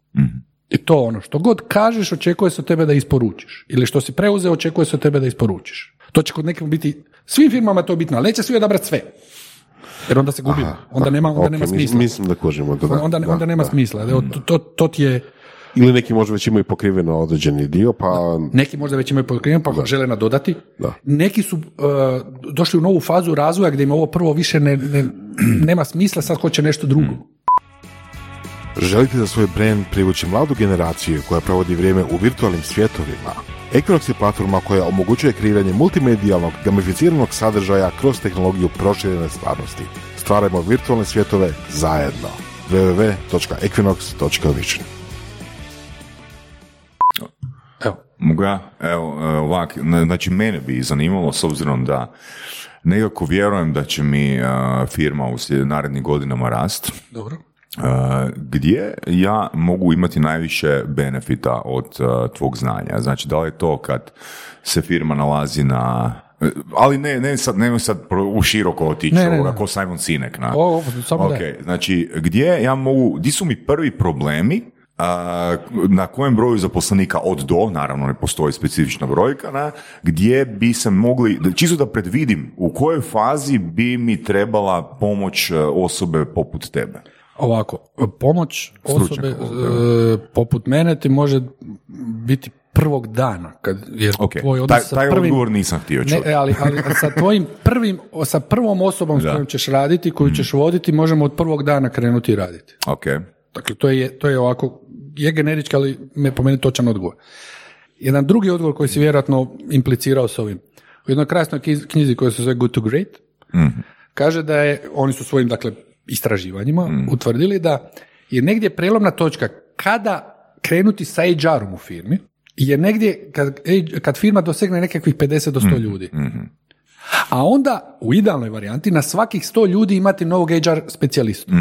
I to ono, što god kažeš, očekuje se od tebe da isporučiš. Ili što si preuzeo, očekuje se od tebe da isporučiš. To će kod nekih biti, svim firmama to je bitno, ali neće svi odabrati sve. Jer onda se gubimo, onda nema, onda Ok, nema mis- smisla. Mislim da kužimo. Da, da, onda, da, onda nema da. smisla. Evo, to, to, to ti je, Ili neki možda već imaju pokriveno određeni dio, pa... Neki možda već imaju potkriven pa žele nadodati. Da. Neki su uh, došli u novu fazu razvoja gdje im ovo prvo više ne, ne- nema smisla, sad hoće nešto drugo. Želite za svoj brand privući mladu generaciju koja provodi vrijeme u virtualnim svjetovima? Equinox je platforma koja omogućuje kreiranje multimedijalnog, gamificiranog sadržaja kroz tehnologiju proširene stvarnosti. Stvarajmo virtualne svjetove zajedno. www.equinox.vision Evo, Mogu ja? Evo, e, ovak, na- znači mene bi zanimalo s obzirom da nekako vjerujem da će mi e, firma u narednim godinama rast. dobro. E, gdje ja mogu imati najviše benefita od e, tvog znanja? Znači, da li je to kad se firma nalazi na... e, Ali ne, ne sad, ne sad u široko otići Ne, ovoga, ne. ko Simon Sinek. Na. O, samo Ok, daj. znači gdje ja mogu, di su mi prvi problemi, a, na kojem broju zaposlenika od do, naravno ne postoji specifična brojka, na, gdje bi se mogli, da- čisto da predvidim u kojoj fazi bi mi trebala pomoć osobe poput tebe. Ovako, pomoć osobe e, poput mene ti može biti prvog dana, kad, jer Ok, tvoj odnos taj, sa taj prvim, odgovor nisam htio Ne, čuti. e, ali, ali sa tvojim prvim, sa prvom osobom s Da. kojom ćeš raditi, koju ćeš voditi, možemo od prvog dana krenuti raditi. Ok, Dakle, to je, to je ovako, je generički, ali me po meni točan odgovor. Jedan drugi odgovor koji si vjerojatno implicirao s ovim. U jednoj krasnoj knjizi koja se zove Good to Great, kaže da je, oni su svojim, dakle, istraživanjima utvrdili da je negdje prelomna točka kada krenuti sa HR-om u firmi, je negdje kad, kad firma dosegne nekakvih 50 do 100 ljudi. A onda, u idealnoj varijanti, na svakih 100 ljudi imati novog HR specijalistu.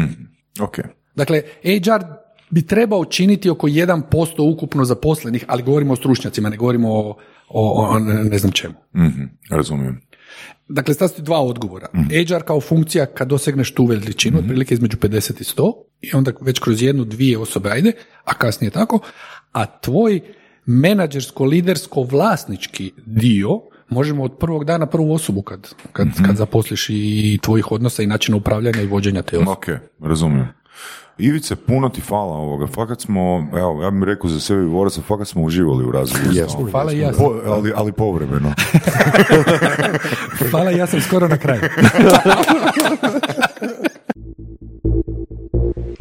ok. Dakle, HR bi trebao činiti oko 1% ukupno zaposlenih, ali govorimo o stručnjacima, ne govorimo o, o, o ne znam čemu. Mhm, razumijem. Dakle, sta su dva odgovora. HR kao funkcija kad dosegneš tu veličinu, otprilike između 50 i 100, i onda već kroz jednu, dvije osobe ajde, a kasnije tako, a tvoj menadžersko-lidersko-vlasnički dio možemo od prvog dana prvu osobu kad, kad, kad zaposliš i tvojih odnosa i načina upravljanja i vođenja te osobe. Ok, razumijem. Ivice, puno ti hvala ovoga. Fakat smo, evo, ja bih rekao za sebe i Voraca, fakat smo uživali u razgovoru. s Jesmo. Hvala i ja. Po- ali, ali povremeno. Hvala, ja sam skoro na kraju.